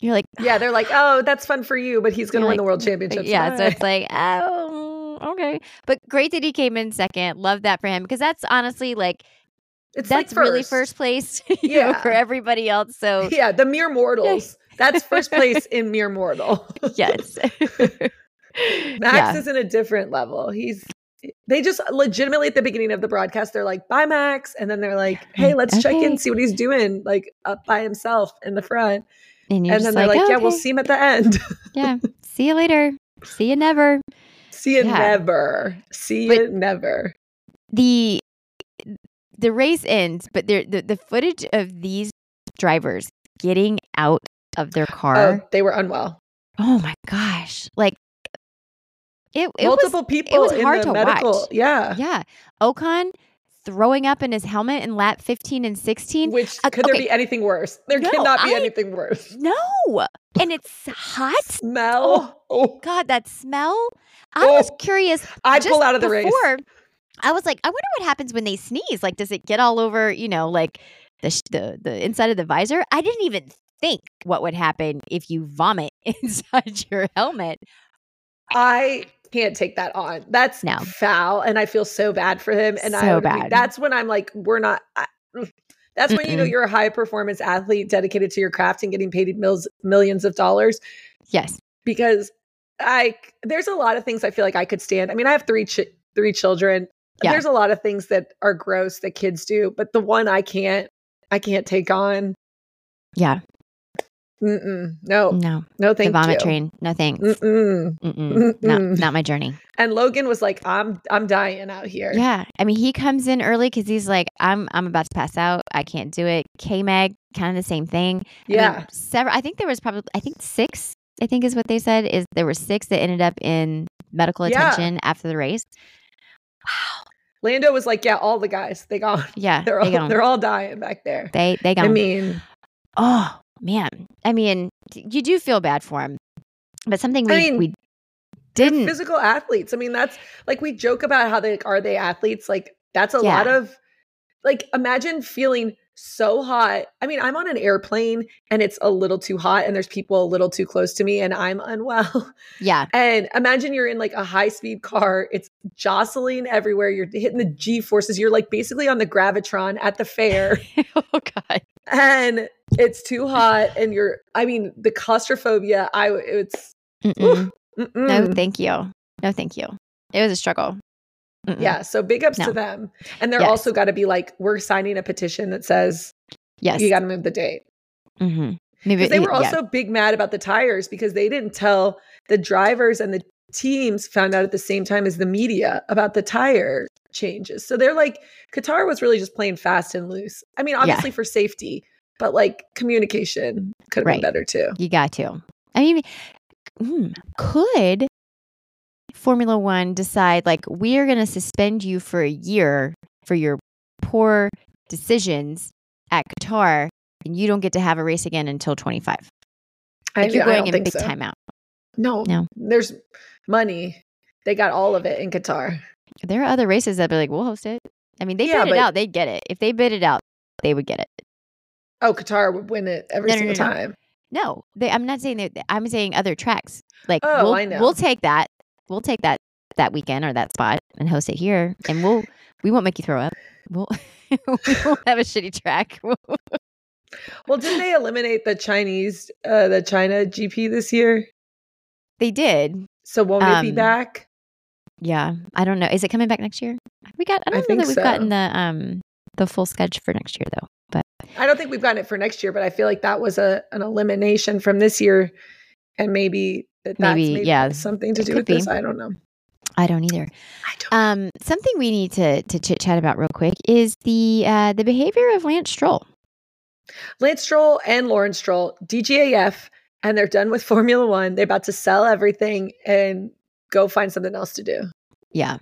you're like Yeah, they're like, ah. oh, that's fun for you, but he's going to win the world championship. yeah so it's like oh okay but great that he came in second love that for him because that's honestly like it's that's like really first place you know, for everybody else so Yeah, the mere mortals. That's first place in mere mortal. yes. Max yeah. is in a different level. He's they just legitimately at the beginning of the broadcast, they're like, bye Max. And then they're like, hey, let's check in, see what he's doing, like up by himself in the front. And, you're and then they're like, yeah, we'll see him at the end. Yeah. See you later. See you never. see you Yeah. never. See But- you never. The the race ends, but the, the footage of these drivers getting out of their oh, car. Oh, they were unwell. Oh, my gosh. Like it, it Multiple people It was in hard the to medical. watch. Yeah. yeah. Ocon throwing up in his helmet in lap 15 and 16. Which Uh, could there okay. be anything worse? There No, cannot be I- anything worse. No. And it's hot. Smell. Oh, God, that smell. I was Oh, curious. I'd pull out of the race. I was like, I wonder what happens when they sneeze. Like, does it get all over? You know, like the sh- the the inside of the visor. I didn't even think what would happen if you vomit inside your helmet. I can't take that on. That's No. foul, and I feel so bad for him. And I So agree. bad. That's when I'm like, we're not. I, mm. that's when you know you're a high performance athlete dedicated to your craft and getting paid mils, millions of dollars. Yes. Because I there's a lot of things I feel like I could stand. I mean, I have three ch- three children. Yeah. There's a lot of things that are gross that kids do, but the one I can't I can't take on. Yeah. Mm-mm. No, No. no, thank the vomit you. train. No thanks. Mm-mm. Mm-mm. Not, not my journey. And Logan was like, "I'm I'm dying out here." Yeah. I mean, he comes in early because he's like, I'm I'm about to pass out. I can't do it. K Mag, kind of the same thing. I mean, yeah. several. I think there was probably. I think six. I think is what they said. Is there were six that ended up in medical Yeah. attention after the race. Wow. Lando was like, "Yeah, all the guys, they gone. Yeah. They're they all gone. they're all dying back there." They they gone. I mean, oh man. I mean, you do feel bad for him, but something we I mean, we didn't. physical athletes. I mean, that's like we joke about how they like, are they athletes? Like that's a lot of like imagine feeling so hot. I mean, I'm on an airplane and it's a little too hot and there's people a little too close to me and I'm unwell. Yeah. And imagine you're in like a high speed car. It's jostling everywhere. You're hitting the G forces. You're like basically on the gravitron at the fair. oh God. And it's too hot and you're i mean the claustrophobia i it's Mm-mm. No, mm-mm. thank you. No, thank you. It was a struggle. Mm-mm. yeah so big ups No. to them and they're Yes. also got to be like we're signing a petition that says Yes. you got to move the date mm-hmm. Maybe they were yeah. also big mad about the tires because they didn't tell the drivers and the teams found out at the same time as the media about the tire changes so they're like qatar was really just playing fast and loose i mean Yeah. obviously for safety but like communication could have Right. been better too You got to. I mean, hmm, could Formula One decide, like, we are going to suspend you for a year for your poor decisions at Qatar, and you don't get to have a race again until 25? I, Like, you're going in big so. timeout. No, No. There's money. They got all of it in Qatar. There are other races that be like, we'll host it. I mean, they Yeah, bid it out, they'd get it. If they bid it out, they would get it. Oh, Qatar would win it every No, single no, no. time. No, they, I'm not saying that. I'm saying other tracks. Like Oh, we'll I know. we'll take that. We'll take that that weekend or that spot and host it here, and we'll we won't make you throw up. We'll we won't have a shitty track. Well, didn't they eliminate the Chinese, uh, the China GP this year? they did. So won't it be Um, back? Yeah, I don't know. Is it coming back next year? We got. I I don't know think that we've gotten the um the full sketch for next year though. But I don't think we've gotten it for next year, but I feel like that was a an elimination from this year, and maybe that that's Maybe, maybe yeah, something to do with this. I don't know. I don't either. I don't. Um, something we need to to chit chat about real quick is the uh the behavior of Lance Stroll. Lance Stroll and Lauren Stroll, DGAF, and they're done with Formula One. They're about to sell everything and go find something else to do. Yeah.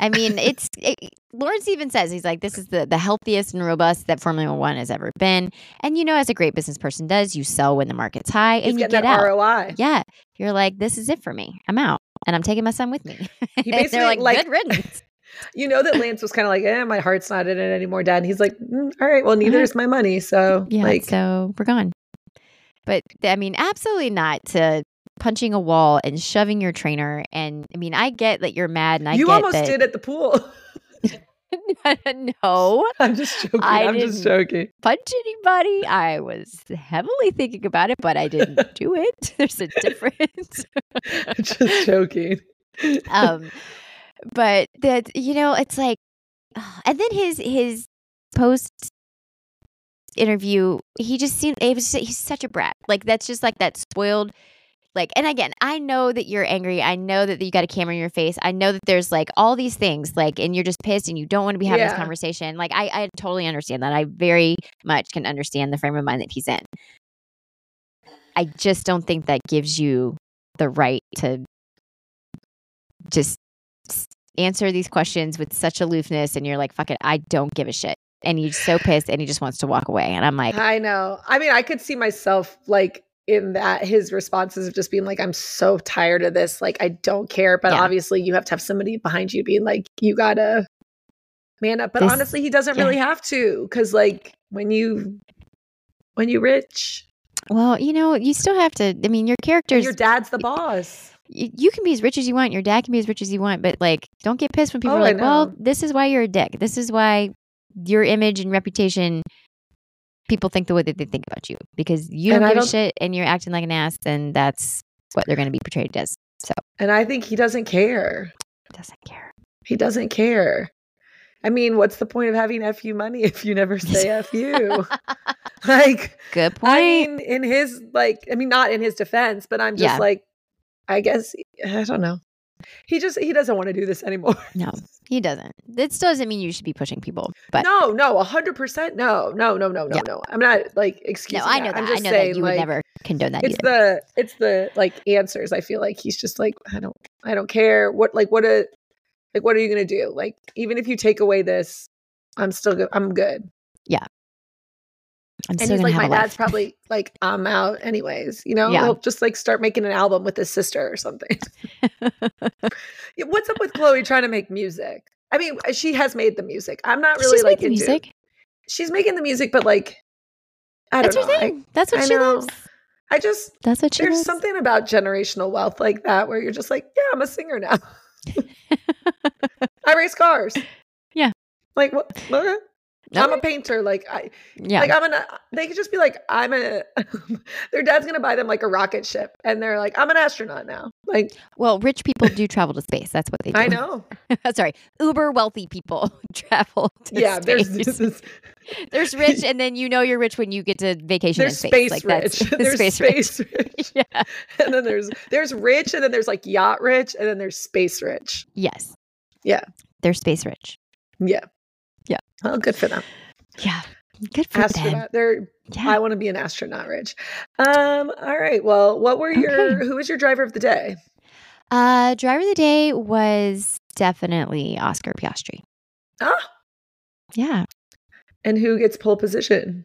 I mean, it's it, Lawrence even says he's like, this is the the healthiest and robust that Formula One has ever been. And you know, as a great business person does, you sell when the market's high He's and you get that out. ROI. Yeah, you're like, this is it for me. I'm out, and I'm taking my son with me. He basically, they're like, like- good riddance. You know that Lance was kind of like, eh, my heart's not in it anymore, Dad. And he's like, "Mm, all right, well, neither Mhm. is my money. So, Yeah, like, so we're gone. But I mean, absolutely not to punching a wall and shoving your trainer. And I mean, I get that you're mad, and I you almost that. did at the pool. no, I'm just joking. I I'm just joking. punch anybody. I was heavily thinking about it, but I didn't do it. There's a difference. I'm just joking. um, but that you know, it's like, and then his his post interview, he just seemed it was he's such a brat. Like that's just like that spoiled. Like, and again, I know that you're angry. I know that you got a camera in your face. I know that there's like all these things, like, and you're just pissed and you don't want to be having this conversation. Like, I, I totally understand that. I very much can understand the frame of mind that he's in. I just don't think that gives you the right to just answer these questions with such aloofness and you're like, fuck it, I don't give a shit. And he's so pissed and he just wants to walk away. And I'm like, I know. I mean, I could see myself like in that his responses of just being like, I'm so tired of this. Like, I don't care. But Yeah. obviously, you have to have somebody behind you being like, you gotta man up. But This- honestly, he doesn't yeah. really have to because, like, when you when you rich, well, you know, you still have to, I mean, your characters, your dad's the boss. you can be as rich as you want. Your dad can be as rich as you want, but like, don't get pissed when people Oh, are like, well, this is why you're a dick. This is why your image and reputation, people think the way that they think about you because you don't give don't- shit and you're acting like an ass, and that's what they're going to be portrayed as. So, And I think he doesn't care. doesn't care. He doesn't care. I mean, what's the point of having FU money if you never say FU? like, Good point. I mean, in his like, I mean, not in his defense, but I'm just Yeah. like, I guess I don't know. He just he doesn't want to do this anymore. no, he doesn't. This doesn't mean you should be pushing people, but no, no, a hundred percent, no, no, no, no, no, Yeah. no. I'm not like excuse. no. I know that. that. I'm I know saying, that you like, would never condone that It's either. the it's the like answers. I feel like he's just like I don't I don't care what like what a like what are you gonna do? Like even if you take away this, I'm still good. I'm good. I'm and he's like, my dad's probably like, I'm out anyways. You know, Yeah. he'll just like start making an album with his sister or something. What's up with Chloe trying to make music? I mean, uh, she has made the music. I'm not really She's like making into music. She's making the music, but like, I don't That's her know. I. That's what I she know. loves. I just That's what she there's loves. something about generational wealth like that where you're just like, yeah, I'm a singer now. I race cars. Yeah. Like what? okay. I'm a painter. Like I, yeah. like I'm an. They could just be like, I'm a. their dad's gonna buy them like a rocket ship, and they're like, I'm an astronaut now. Like well, rich people do travel to space. That's what they do. I know. Sorry, uber wealthy people travel. To yeah, there's space. this, there's rich, and then you know you're rich when you get to vacation there's in space space. like rich. that's there's space, space, rich. rich. Yeah. and then there's there's rich, and then there's like yacht rich, and then there's space rich. Yes. Yeah. They're space rich. Yeah. Yeah. Well, good for them. Yeah. Good for them. Astronaut. They're Yeah. I want to be an astronaut, Rich. Um, all right. Well, what were your Okay. who was your driver of the day? Uh, driver of the day was definitely Oscar Piastri. Ah, Yeah. and who gets pole position?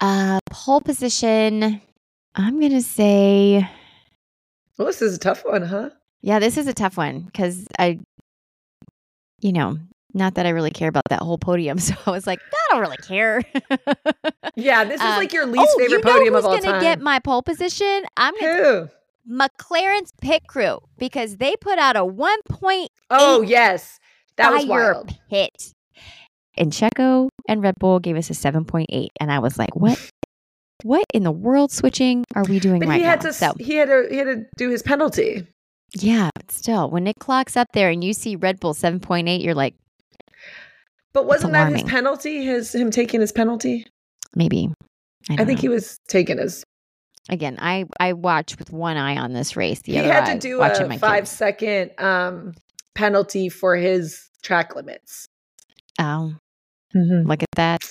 Uh, pole position. I'm gonna say, Well, this is a tough one, huh? yeah, this is a tough one because I, you know, Not that I really care about that whole podium, so I was like, I don't really care. Yeah, this is Um, like your least oh, favorite you know podium of all time. get my pole position? I'm gonna Who? McLaren's pit crew because they put out a one point Oh yes, that was wild. pit. And Checo and Red Bull gave us a 7.8. And I was like, what? What in the world switching are we doing But right he had now? to. so, He had to. He had to do his penalty. yeah, but still, when it clocks up there and you see Red Bull 7.8, you're like, But wasn't that his penalty? His him taking his penalty. maybe. I, I think know. he was taking his. Again, I, I watch with one eye on this race. The he other had to do a five kids. second um penalty for his track limits. Oh, look at that.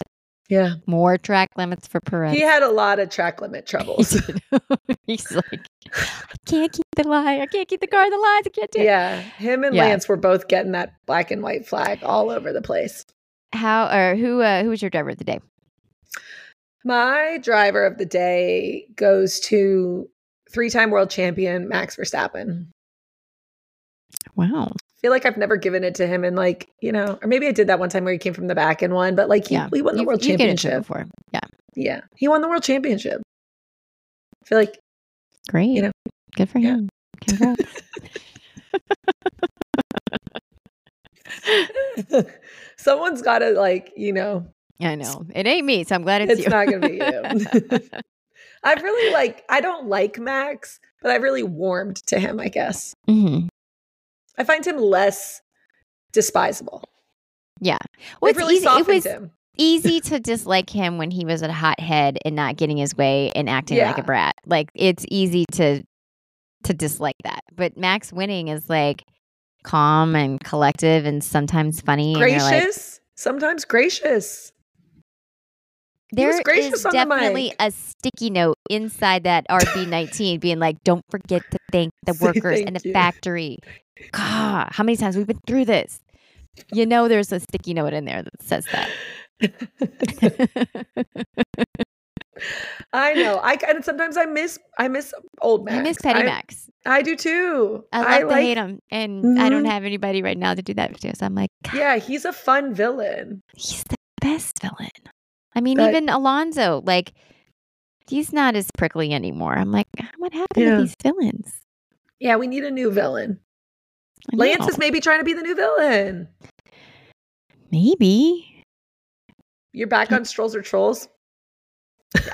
Yeah, More track limits for Perez. he had a lot of track limit troubles. He's like, I can't keep the line. I can't keep the car in the lines. I can't do it. yeah, him and Yeah. Lance were both getting that black and white flag all over the place. How or who uh, who was your driver of the day? My driver of the day goes to three-time world champion Max Verstappen. Wow. Feel like I've never given it to him and like, you know, or maybe I did that one time where he came from the back and won, but like he, Yeah. he won the You've- world you've given it to him championship. before. Yeah. Yeah. He won the world championship. I feel like Great. You know, Good for yeah. him. Congrats. someone's got to like, you know, I know. It ain't me, so I'm glad it's, it's you. not going to be you. I've really like, I don't like Max, but I've really warmed to him, I guess. Mhm. I find him less despisable. Yeah. Well, It really easy. It was him. easy to dislike him when he was a hothead and not getting his way and acting like a brat. Like it's easy to to dislike that. But Max winning is like calm and collective and sometimes funny. and like, Gracious, sometimes gracious. There is was There gracious is on the definitely a sticky note inside that RB19 being like, don't forget to thank the Say workers in the you." factory. God, how many times we've been through this? You know, there's a sticky note in there that says that. I know. I and sometimes I miss I miss old Max. I miss Petty I, Max. I do too. I love I to like- hate him, and I don't Mhm. have anybody right now to do that to. So I'm like, God, Yeah, he's a fun villain. he's the best villain. I mean, But- even Alonso, like, he's not as prickly anymore. I'm like, ah, what happened Yeah. to these villains? Yeah, we need a new villain. Lance is maybe trying to be the new villain. maybe. You're back on Strolls or Trolls.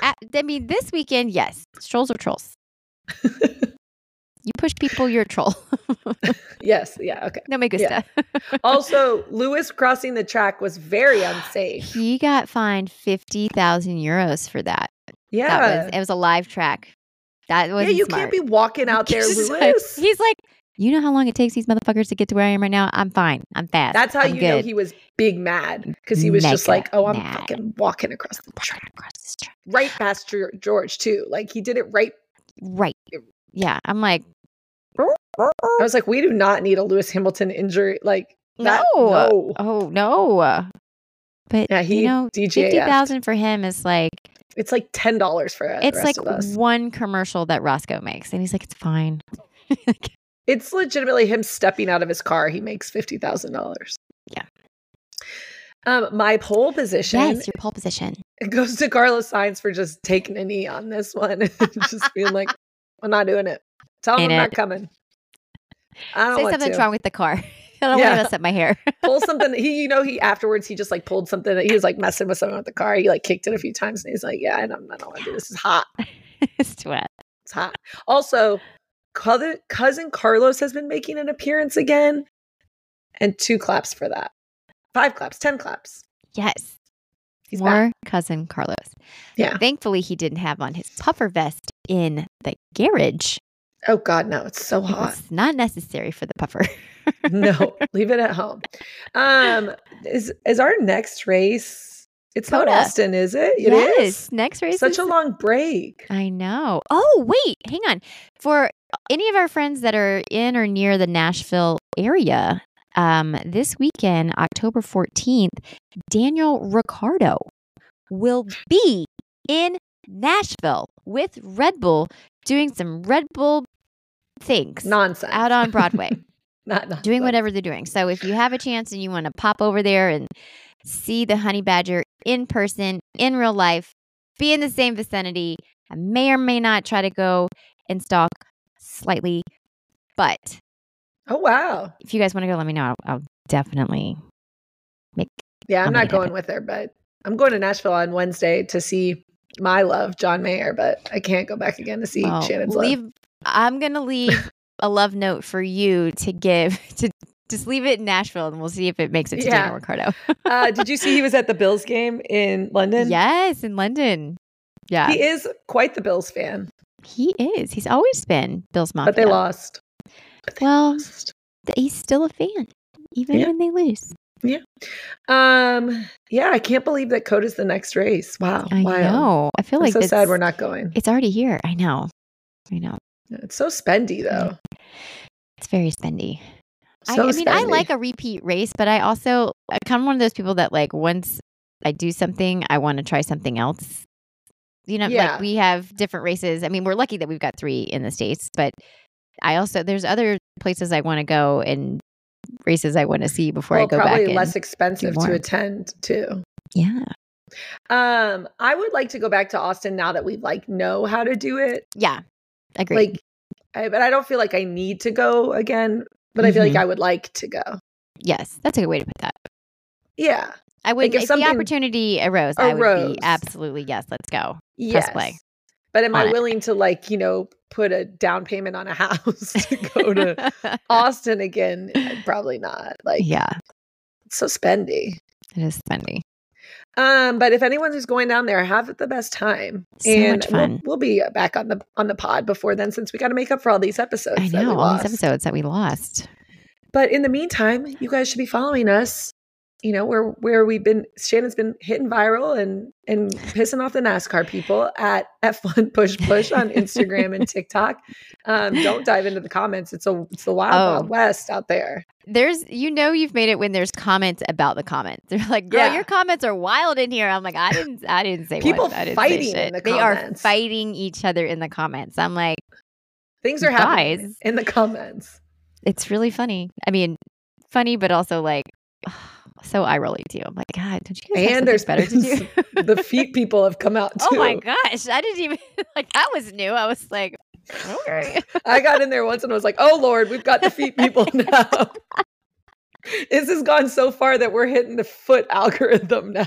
I, I mean, this weekend, yes, Strolls are trolls. You push people, you're a troll. yes, yeah, okay. no me Yeah. Also, Lewis crossing the track was very unsafe. he got fined fifty thousand euros for that. Yeah. That was it was a live track. That was yeah, you can't be walking out there, He's like- Lewis. He's like, you know how long it takes these motherfuckers to get to where I am right now? I'm fine. I'm fast. That's how I'm you good. know he was big mad because he was just like, "Oh, I'm mad. fucking walking across the track, across this track. right past George too." Like he did it right. Right. Yeah. I'm like, I was like, "We do not need a Lewis Hamilton injury." Like that. no. no. Oh no. But Yeah, he you know, fifty thousand for him is like It's like ten dollars for the it's like of us. one commercial that Roscoe makes, and he's like, it's fine. It's legitimately him stepping out of his car. He makes fifty thousand dollars. Yeah. Um, my pole position yes, your pole position. It goes to Carlos Sainz for just taking a knee on this one, and just being like, "I'm not doing it. Tell him I'm not coming. I don't Say something's to wrong with the car. I don't Yeah. want to mess up my hair. pull something." He, you know, he afterwards he just like pulled something. That he was like messing with something with the car. He like kicked it a few times, and he's like, "Yeah, I don't, I don't want to do this. It's hot. it's wet. It's hot." Also, cousin, cousin Carlos has been making an appearance again, and two claps for that. Five claps, ten claps. Yes. He's More back. cousin Carlos. Yeah. Thankfully, he didn't have on his puffer vest in the garage. Oh God, no! It's so hot. was not necessary for the puffer. no, leave it at home. Um, is is our next race? It's not COTA. Austin, is it? It is yes. Next race. Such is- a long break. I know. Oh, wait, hang on. For any of our friends that are in or near the Nashville area, um, this weekend, October 14th, Daniel Ricciardo will be in Nashville with Red Bull doing some Red Bull things Nonsense. out on Broadway. Not nonsense. doing whatever they're doing. So if you have a chance and you want to pop over there and see the honey badger in person, in real life, be in the same vicinity, I may or may not try to go and stalk slightly. But Oh wow. if you guys want to go, let me know. I'll, I'll definitely make. Yeah, I'm not make it going with her, but I'm going to Nashville on Wednesday to see my love, John Mayer, but I can't go back again to see well, Shannon's love. I'm gonna leave a love note for you to give to. Just leave it in Nashville, and we'll see if it makes it to Yeah. Daniel Ricciardo. uh, did you see he was at the Bills game in London? yes, in London. Yeah, He is quite the Bills fan, he is. He's always been Bill's mafia. but they lost. But they Well, lost. he's still a fan, even Yeah. when they lose. Yeah. Um, yeah, I can't believe that COTA's the next race. Wow. I wild. know. I feel I'm like so sad we're not going. It's already here. I know. I know. It's so spendy though. It's very spendy. I, So I mean, I like a repeat race, but I also I'm kind of one of those people that like once I do something, I want to try something else. You know, Yeah. like we have different races. I mean, we're lucky that we've got three in the states, but I also there's other places I want to go and races I want to see before I go probably back. less expensive to attend too. yeah, Um, I would like to go back to Austin now that we like know how to do it. yeah, agree. Like, I, but I don't feel like I need to go again. But I feel like Mhm. I would like to go. yes, that's a good way to put that. Yeah. I would Like, if if, the opportunity arose, I would arose. be absolutely yes. Let's go. Yes. play. But am I it. willing to like, you know, put a down payment on a house to go to Austin again? Probably not. Like yeah, it's so spendy. it is spendy. Um, but if anyone who's going down there, have the best time. So and much we'll- fun. We'll, be back on the on the pod before then, since we got to make up for all these episodes. I know all lost. these episodes that we lost. But in the meantime, you guys should be following us. You know where where we've been. Shannon's been hitting viral and and pissing off the NASCAR people at F1 Push Push on Instagram and TikTok. Um, don't dive into the comments. It's a it's the wild, Oh. wild west out there. There's, you know, you've made it when there's comments about the comments. They're like, "Girl, Yeah. your comments are wild in here." I'm like, I didn't, I didn't say People one. Say fighting in the They are fighting each other in the comments. I'm like, Things are happening Guys. in the comments. it's really funny. I mean, funny, but also like so eye rolling too. I'm like, God, don't you guys And there's better to do? the feet people have come out too. oh my gosh, I didn't even like that was new. I was like, okay. I got in there once and I was like, "Oh Lord, we've got the feet people now." this has gone so far that we're hitting the foot algorithm now.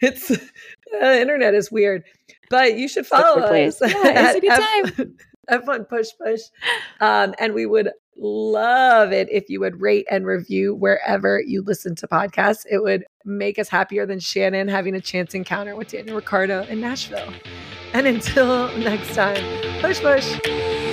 it's the internet is weird, but you should follow us. Yeah, it's a good F- F1 push push, um, and we would love it if you would rate and review wherever you listen to podcasts. It would make us happier than Shannon having a chance encounter with Daniel Ricciardo in Nashville. And until next time, push push.